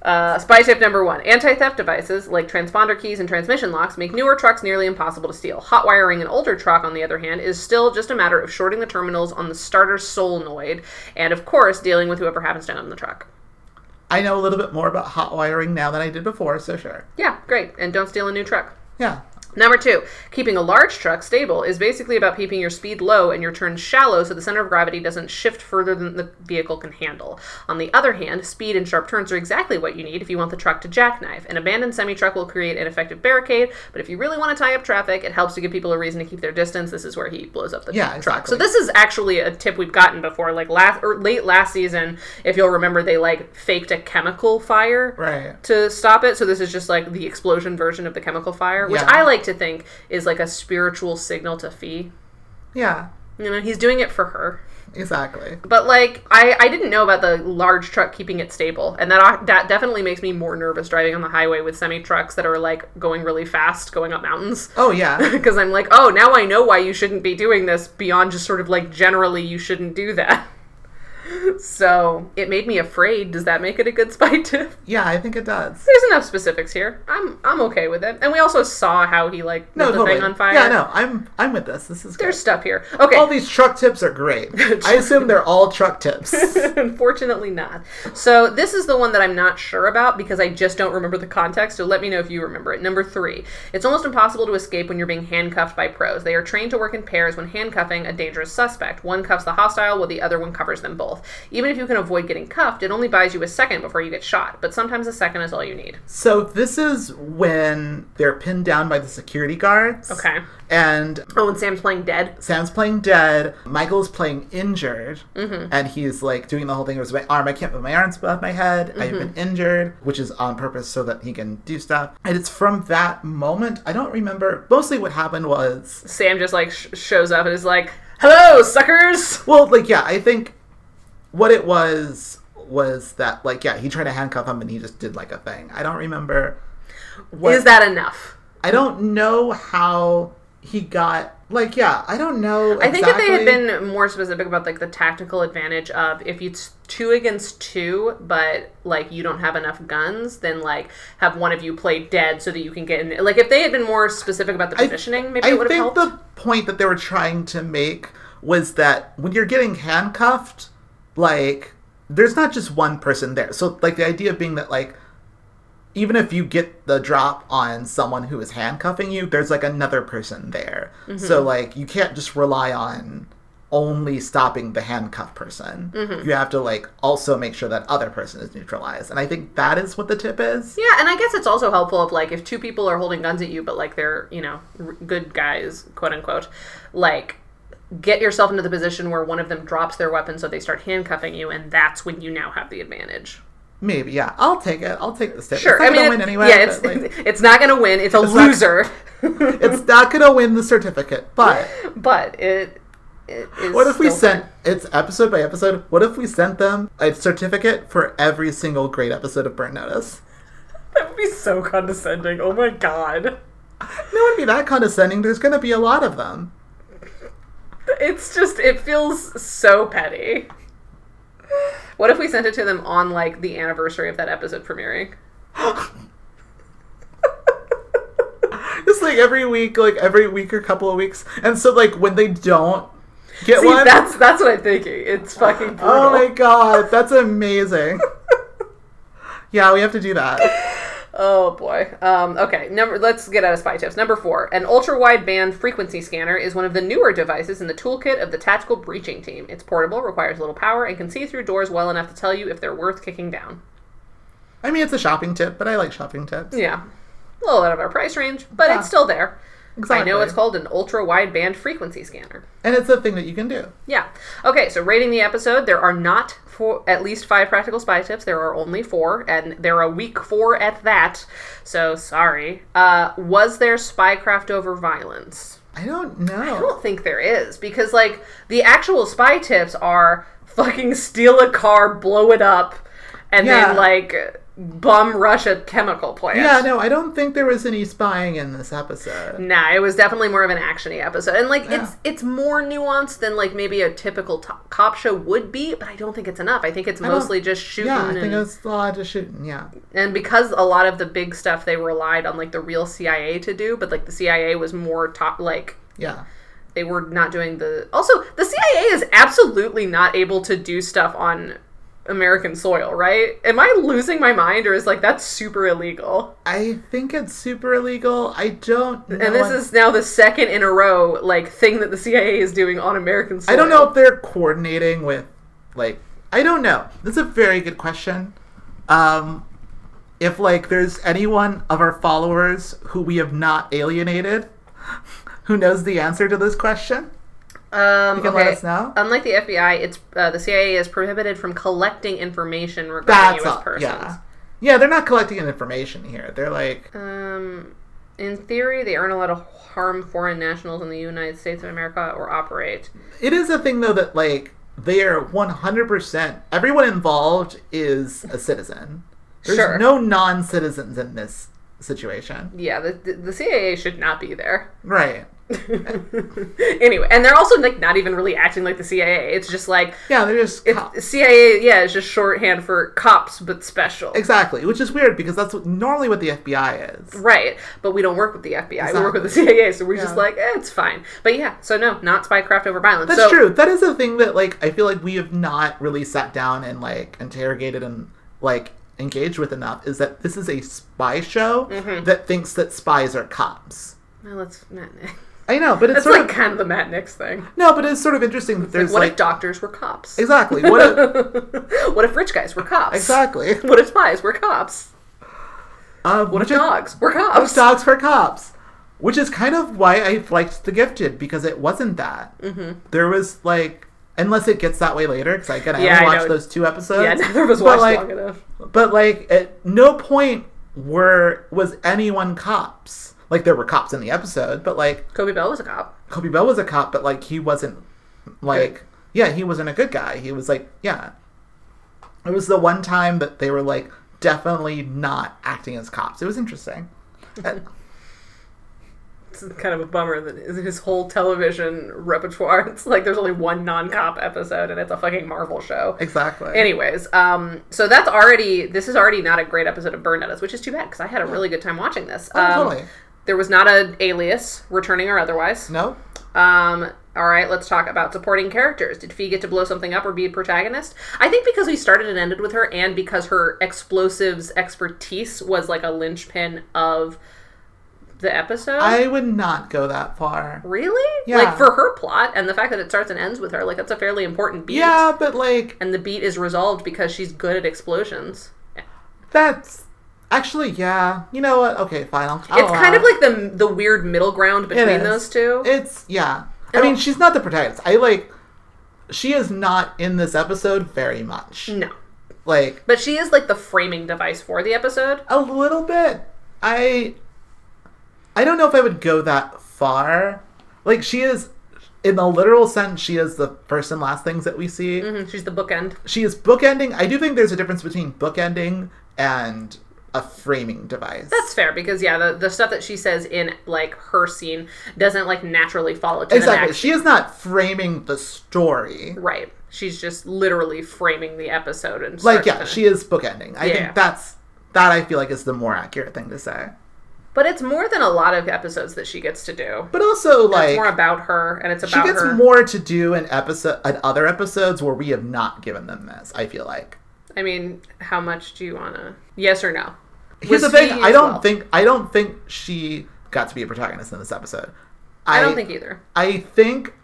Uh, spy tip number one: anti-theft devices like transponder keys and transmission locks make newer trucks nearly impossible to steal. Hot wiring an older truck, on the other hand, is still just a matter of shorting the terminals on the starter solenoid, and of course, dealing with whoever happens to own the truck. I know a little bit more about hot wiring now than I did before, so sure. Yeah, great, and don't steal a new truck. Yeah. Number two, keeping a large truck stable is basically about keeping your speed low and your turns shallow so the center of gravity doesn't shift further than the vehicle can handle. On the other hand, speed and sharp turns are exactly what you need if you want the truck to jackknife. An abandoned semi truck will create an effective barricade, but if you really want to tie up traffic, it helps to give people a reason to keep their distance. This is where he blows up the Yeah, truck. exactly. So this is actually a tip we've gotten before. Like last or late last season, if you'll remember, they like faked a chemical fire Right. to stop it. So this is just like the explosion version of the chemical fire, which Yeah. I like to think is like a spiritual signal to Fi. Yeah. You know, he's doing it for her. Exactly. But like, I I didn't know about the large truck keeping it stable, and that uh, that definitely makes me more nervous driving on the highway with semi trucks that are like going really fast, going up mountains. Oh yeah. Because I'm like, oh, now I know why you shouldn't be doing this. Beyond just sort of like generally, you shouldn't do that. So it made me afraid. Does that make it a good spy tip? Yeah, I think it does. There's enough specifics here. I'm I'm okay with it. And we also saw how he like No, the totally. thing on fire. Yeah, no, I'm I'm with this. This is good. There's stuff here. Okay. all these truck tips are great. I assume they're all truck tips. Unfortunately not. So this is the one that I'm not sure about because I just don't remember the context. So let me know if you remember it. Number three. It's almost impossible to escape when you're being handcuffed by pros. They are trained to work in pairs when handcuffing a dangerous suspect. One cuffs the hostile while the other one covers them both. Even if you can avoid getting cuffed, it only buys you a second before you get shot. But sometimes a second is all you need. so this is when they're pinned down by the security guards. Okay. And Oh, and Sam's playing dead. Sam's playing dead. Michael's playing injured, Mm-hmm. and he's like doing the whole thing. Where's my arm? I can't put my arms above my head. I've Mm-hmm. been injured, which is on purpose so that he can do stuff. And it's from that moment. I don't remember. Mostly what happened was Sam just like sh- shows up and is like, "Hello, suckers." well, like yeah, I think what it was was that like yeah, he tried to handcuff him and he just did like a thing. I don't remember. What, Is that enough? I don't know how he got like yeah. I don't know. exactly. I think if they had been more specific about like the tactical advantage of if it's two against two, but like you don't have enough guns, then like have one of you play dead so that you can get in. Like if they had been more specific about the I- positioning, maybe I it would have think helped. the point that they were trying to make was that when you're getting handcuffed, like there's not just one person there. So like the idea being that like even if you get the drop on someone who is handcuffing you, there's like another person there. Mm-hmm. So like you can't just rely on only stopping the handcuff person. Mm-hmm. You have to like also make sure that other person is neutralized. And I think that is what the tip is. Yeah, and I guess it's also helpful if like if two people are holding guns at you, but like they're you know r- good guys, quote unquote, like get yourself into the position where one of them drops their weapon so they start handcuffing you, and that's when you now have the advantage. Maybe, yeah. I'll take it. I'll take the tip. Sure, It's not I mean, gonna it- win anyway. yeah, it's like, it's not gonna win. It's a not- loser, it's not gonna win the certificate, but but it. it is what if we sent fun. it's episode by episode? What if we sent them a certificate for every single great episode of Burn Notice? That would be so condescending. Oh my god. No one be that condescending. There's gonna be a lot of them. It's just it feels so petty. What if we sent it to them on like the anniversary of that episode premiering? Just like every week, like every week or couple of weeks, and so like when they don't, Get See, one? that's that's what I'm thinking. It's fucking brutal. Oh my god, that's amazing. yeah, we have to do that. Oh boy. Um, okay, number. Let's get out of spy tips. Number four: an ultra-wideband frequency scanner is one of the newer devices in the toolkit of the tactical breaching team. It's portable, requires little power, and can see through doors well enough to tell you if they're worth kicking down. I mean, it's a shopping tip, but I like shopping tips. Yeah, a little out of our price range, but Yeah. it's still there. I know it's called an ultra-wideband frequency scanner. And it's a thing that you can do. Yeah. Okay, so rating the episode, there are not four, at least five practical spy tips. There are only four, and they're a week four at that. So sorry. Uh, was there spycraft over violence? I don't know. I don't think there is because like the actual spy tips are fucking steal a car, blow it up, and Yeah. then like bum rush a chemical plant. Yeah, no, I don't think there was any spying in this episode. Nah, it was definitely more of an actiony episode, and like Yeah. it's it's more nuanced than like maybe a typical to- cop show would be. But I don't think it's enough. I think it's don't- mostly just shooting, Yeah, I think it was a lot of shooting. Yeah, and because a lot of the big stuff they relied on like the real CIA to do, but like the CIA was more top like yeah. they were not doing the. Also, the CIA is absolutely not able to do stuff on American soil, right? Am I losing my mind, or is like that's super illegal? I think it's super illegal. I don't. Know And this is now the second in a row like thing that the CIA is doing on American soil. I don't know if they're coordinating with, like, I don't know. That's a very good question. Um, if like there's anyone of our followers who we have not alienated, who knows the answer to this question, Um, you can okay. let us know. Unlike the FBI, it's uh, the CIA is prohibited from collecting information regarding That's U.S. persons. Yeah, yeah. They're not collecting information here. They're like, Um, in theory, they aren't allowed to harm foreign nationals in the United States of America or operate. it is a thing though that like they are 100%. Everyone involved is a citizen. There's Sure. no non-citizens in this situation. Yeah, the, the CIA should not be there. Right. anyway, and they're also like not even really acting like the CIA. It's just like Yeah, they're just it's. CIA. Yeah, it's just shorthand for cops, but special. Exactly, which is weird because that's what, normally what the FBI is. Right, but we don't work with the FBI. We work with the CIA, so we're just like, eh, it's fine. But yeah, so no, not spycraft over violence. That's so, true. That is a thing that like I feel like we have not really sat down and like interrogated and like engaged with enough is that this is a spy show Mm-hmm. that thinks that spies are cops. Well, that's Nix. I know, but it's That's sort like of kind of the Matt Nix thing. no, but it's sort of interesting that there's What like if doctors were cops? exactly what if, what if rich guys were cops? exactly What if spies were cops? uh, What if dogs were if cops? dogs for cops? Which is kind of why I liked The Gifted because it wasn't that. Mm-hmm. There was like, unless it gets that way later, because again I Yeah, I watched those two episodes. yeah, neither of us watched like, long enough. But like, at no point were was anyone cops. Like there were cops in the episode, but like Kobe Bell was a cop. Kobe Bell was a cop, but like he wasn't like yeah, he wasn't a good guy. He was like yeah. It was the one time that they were like definitely not acting as cops. It was interesting. Uh, It's kind of a bummer that his whole television repertoire. It's like there's only one non-cop episode, and it's a fucking Marvel show. exactly. Anyways, um, so that's already this is already not a great episode of Burn Notice, which is too bad because I had a really good time watching this. Oh, Um, totally. There was not an alias, returning or otherwise. No. Um, all right, let's talk about supporting characters. Did Fi get to blow something up or be a protagonist? I think because we started and ended with her, and because her explosives expertise was like a linchpin of the episode. I would not go that far. really? Yeah. Like for her plot and the fact that it starts and ends with her, like that's a fairly important beat. Yeah, but like And the beat is resolved because she's good at explosions. that's actually yeah. You know what? Okay, fine. I'll, I'll It's kind of like the the weird middle ground between those two. It's yeah. I mean, she's not the protagonist. I like. She is not in this episode very much. no. Like But she is like the framing device for the episode. a little bit. I. I don't know if I would go that far. Like she is, in the literal sense, she is the first and last things that we see. Mhm, She's the bookend. She is bookending. I do think there's a difference between bookending and a framing device. That's fair because yeah, the, the stuff that she says in like her scene doesn't like naturally follow to exactly. the next. She is not framing the story. right. She's just literally framing the episode and Like yeah, she is bookending. I Yeah. think that's that. I feel like is the more accurate thing to say. But it's more than a lot of episodes that she gets to do. But also, It's like, more about her, and it's about she gets her. more to do in episode in other episodes where we have not given them this. I feel like. I mean, how much do you want to? Yes or no? Here's the thing: I don't well? think I don't think she got to be a protagonist in this episode. I don't think either. I think,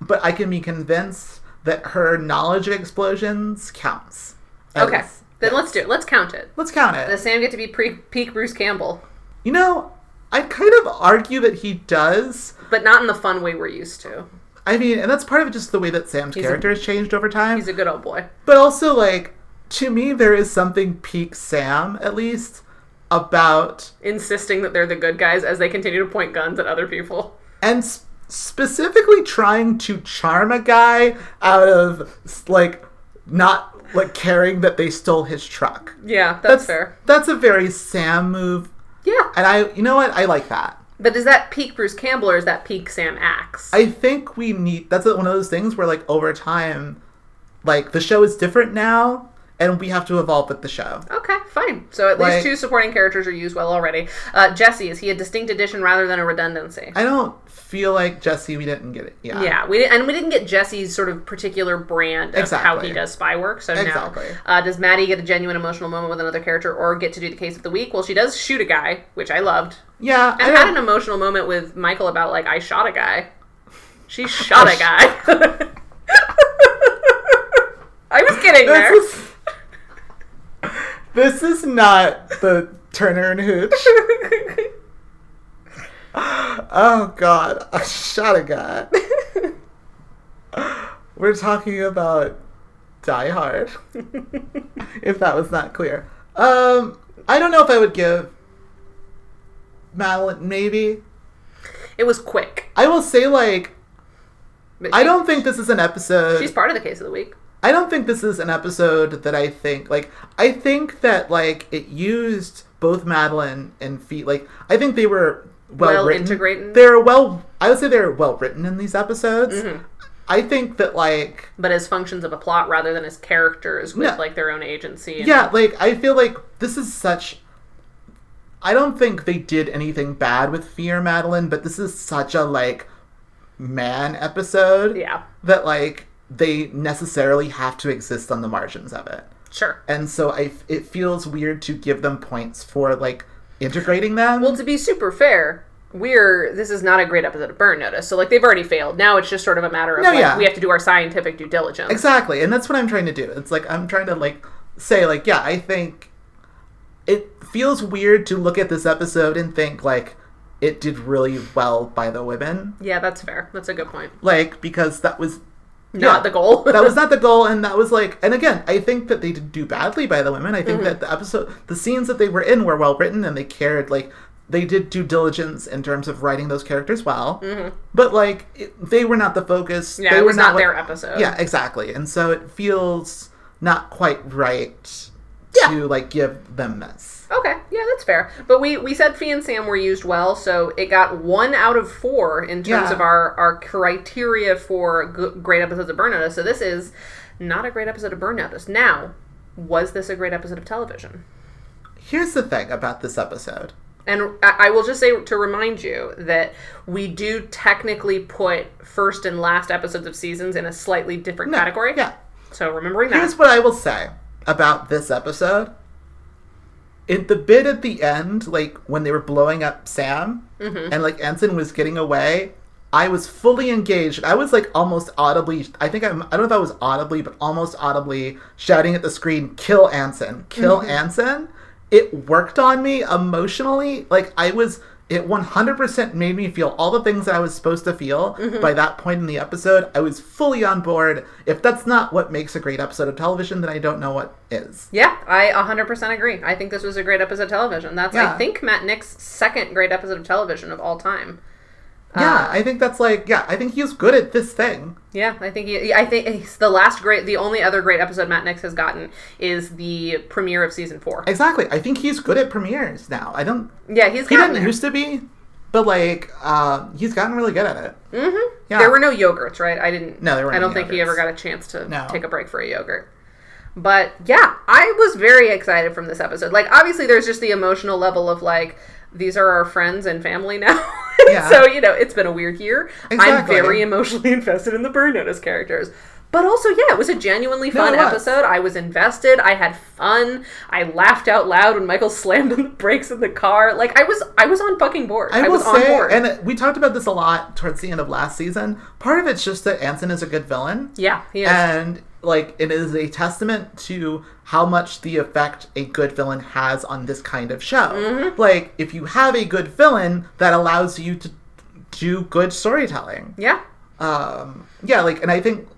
but I can be convinced that her knowledge of explosions counts. At Okay, then Yeah. let's do it. Let's count it. let's count it. Does Sam get to be pre- peak Bruce Campbell, You know, I'd kind of argue that he does. but not in the fun way we're used to. I mean, and that's part of just the way that Sam's He's a- character has changed over time. He's a good old boy. But also, like, to me, there is something peak Sam, at least, about Insisting that they're the good guys as they continue to point guns at other people. and s- specifically trying to charm a guy out of like not like caring that they stole his truck. Yeah, that's, fair. That's a very Sam move, Yeah, and I, you know what, I like that. but is that peak Bruce Campbell or is that peak Sam Axe? I think we need. That's one of those things where like over time, like the show is different now, and we have to evolve with the show. Okay, fine. So at Like- least two supporting characters are used well already. Uh, Jesse, is he a distinct addition rather than a redundancy? I don't feel like Jesse. We didn't get it. Yeah. yeah, we and we didn't get Jesse's sort of particular brand of how he does spy work. So Exactly. now, uh, does Maddie get a genuine emotional moment with another character, or get to do the case of the week? Well, she does shoot a guy, which I loved, Yeah. I had an emotional moment with Michael about like I shot a guy. She shot a guy. I was getting there. This is, not the Turner and Hooch. Oh God, I shot a guy. We're talking about Die Hard. if that was not clear, um, I don't know if I would give Madeline. Maybe it was quick. I will say like But I don't think this is an episode. She's part of the case of the week. I don't think this is an episode that I think like I think that like it used both Madeline and Feet like I think they were well, Well written. integrated? They're well I would say they're well written in these episodes. Mm-hmm. I think that like but as functions of a plot rather than as characters with Yeah. like their own agency. And, yeah, like I feel like this is such I don't think they did anything bad with Fear Madeline, but this is such a like man episode yeah, that like they necessarily have to exist on the margins of it. sure. and so I it feels weird to give them points for like integrating them. Well, to be super fair, we're this is not a great episode of Burn Notice, so like they've already failed. Now it's just sort of a matter of No, like yeah. we have to do our scientific due diligence. exactly, and that's what I'm trying to do. It's like I'm trying to like say like yeah, I think it feels weird to look at this episode and think like it did really well by the women, Yeah, that's fair. That's a good point. like because that was Not yeah, the goal. that was not the goal, and that was like, and again, I think that they did do badly by the women. I think mm-hmm. that the episode, the scenes that they were in were well written, and they cared. Like they did due diligence in terms of writing those characters well. Mm-hmm. But like it, they were not the focus. yeah, they it were was not what- their episode. Yeah, exactly, and so it feels not quite right Yeah. to like give them this. Okay, yeah, that's fair. But we we said Fi and Sam were used well, so it got one out of four in terms Yeah. of our our criteria for g- great episodes of Burn Notice. So this is not a great episode of Burn Notice. Now, was this a great episode of television? Here's the thing about this episode. And I I will just say to remind you that we do technically put first and last episodes of seasons in a slightly different No, category. Yeah. So remembering that. Here's what I will say about this episode. In the bit at the end, like when they were blowing up Sam Mm-hmm. and like Anson was getting away, I was fully engaged. I was like almost audibly, I think I'm, I don't know if I was audibly, but almost audibly shouting at the screen, kill Anson, kill Mm-hmm. Anson. It worked on me emotionally. Like I was, it 100% made me feel all the things I was supposed to feel Mm-hmm. by that point in the episode. I was fully on board. If that's not what makes a great episode of television, then I don't know what is. Yeah, I 100% agree. I think this was a great episode of television. That's, I think, Matt Nix's second great episode of television of all time. Yeah, Uh, I think that's like, yeah, I think he's good at this thing. Yeah, I think he, I think the last great, the only other great episode Matt Nix has gotten is the premiere of season four. Exactly. I think he's good at premieres now. I don't, Yeah, he's he didn't there. used to be, but like, um, he's gotten really good at it. Mm-hmm. Yeah. There were no yogurts, right? I didn't. No, there weren't I don't think he ever got a chance to No. take a break for a yogurt. But yeah, I was very excited from this episode. Like, obviously, there's just the emotional level of like, these are our friends and family now. Yeah. so, you know, it's been a weird year. I'm very emotionally invested in the Burn Notice characters. But also, yeah, it was a genuinely fun was. episode. I was invested. I had fun. I laughed out loud when Michael slammed on the brakes in the car. Like I was, I was on fucking board. I, I was on board. and we talked about this a lot towards the end of last season. Part of it's just that Anson is a good villain. yeah, he is. And like it is a testament to how much the effect a good villain has on this kind of show. Mm-hmm. Like if you have a good villain that allows you to do good storytelling. yeah, Um yeah, like and I think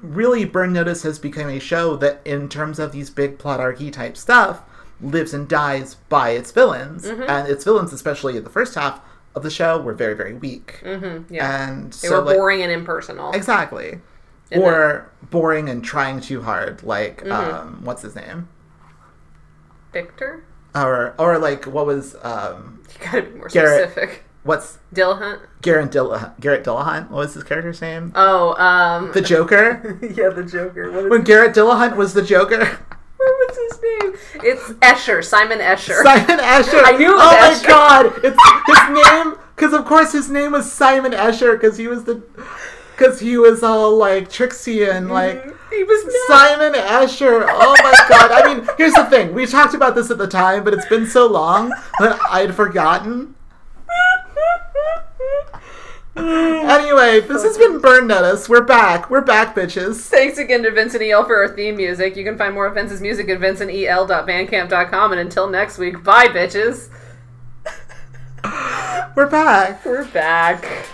really Burn Notice has become a show that in terms of these big plot archy type stuff lives and dies by its villains. Mm-hmm. And its villains, especially in the first half of the show, were very, very weak. mm-hmm, yeah. And they so were like, boring and impersonal. Exactly. And or boring and trying too hard, like Mm-hmm. um, what's his name? Victor, Or or like what was um, you gotta be more Garrett. specific. what's Dillahunt. Garrett Dill- Garrett Dillahunt? What was his character's name? Oh, um, The Joker. yeah, the Joker. When Garrett Dillahunt was the Joker. What's his name? It's Escher, Simon Escher. Simon Escher. I knew Oh Escher. my god! It's his name because of course his name was Simon Escher because he was the because he was all like Trixie and mm-hmm. like. he was not. Simon Escher. Oh my god. I mean, here's the thing. We talked about this at the time, but it's been so long that I'd forgotten. Anyway, this has been Burn Notice. We're back. We're back, bitches. Thanks again to Vincent E.L. for our theme music. You can find more of Vince's music at vincentel.bandcamp.com. And until next week, bye, bitches. We're back. We're back.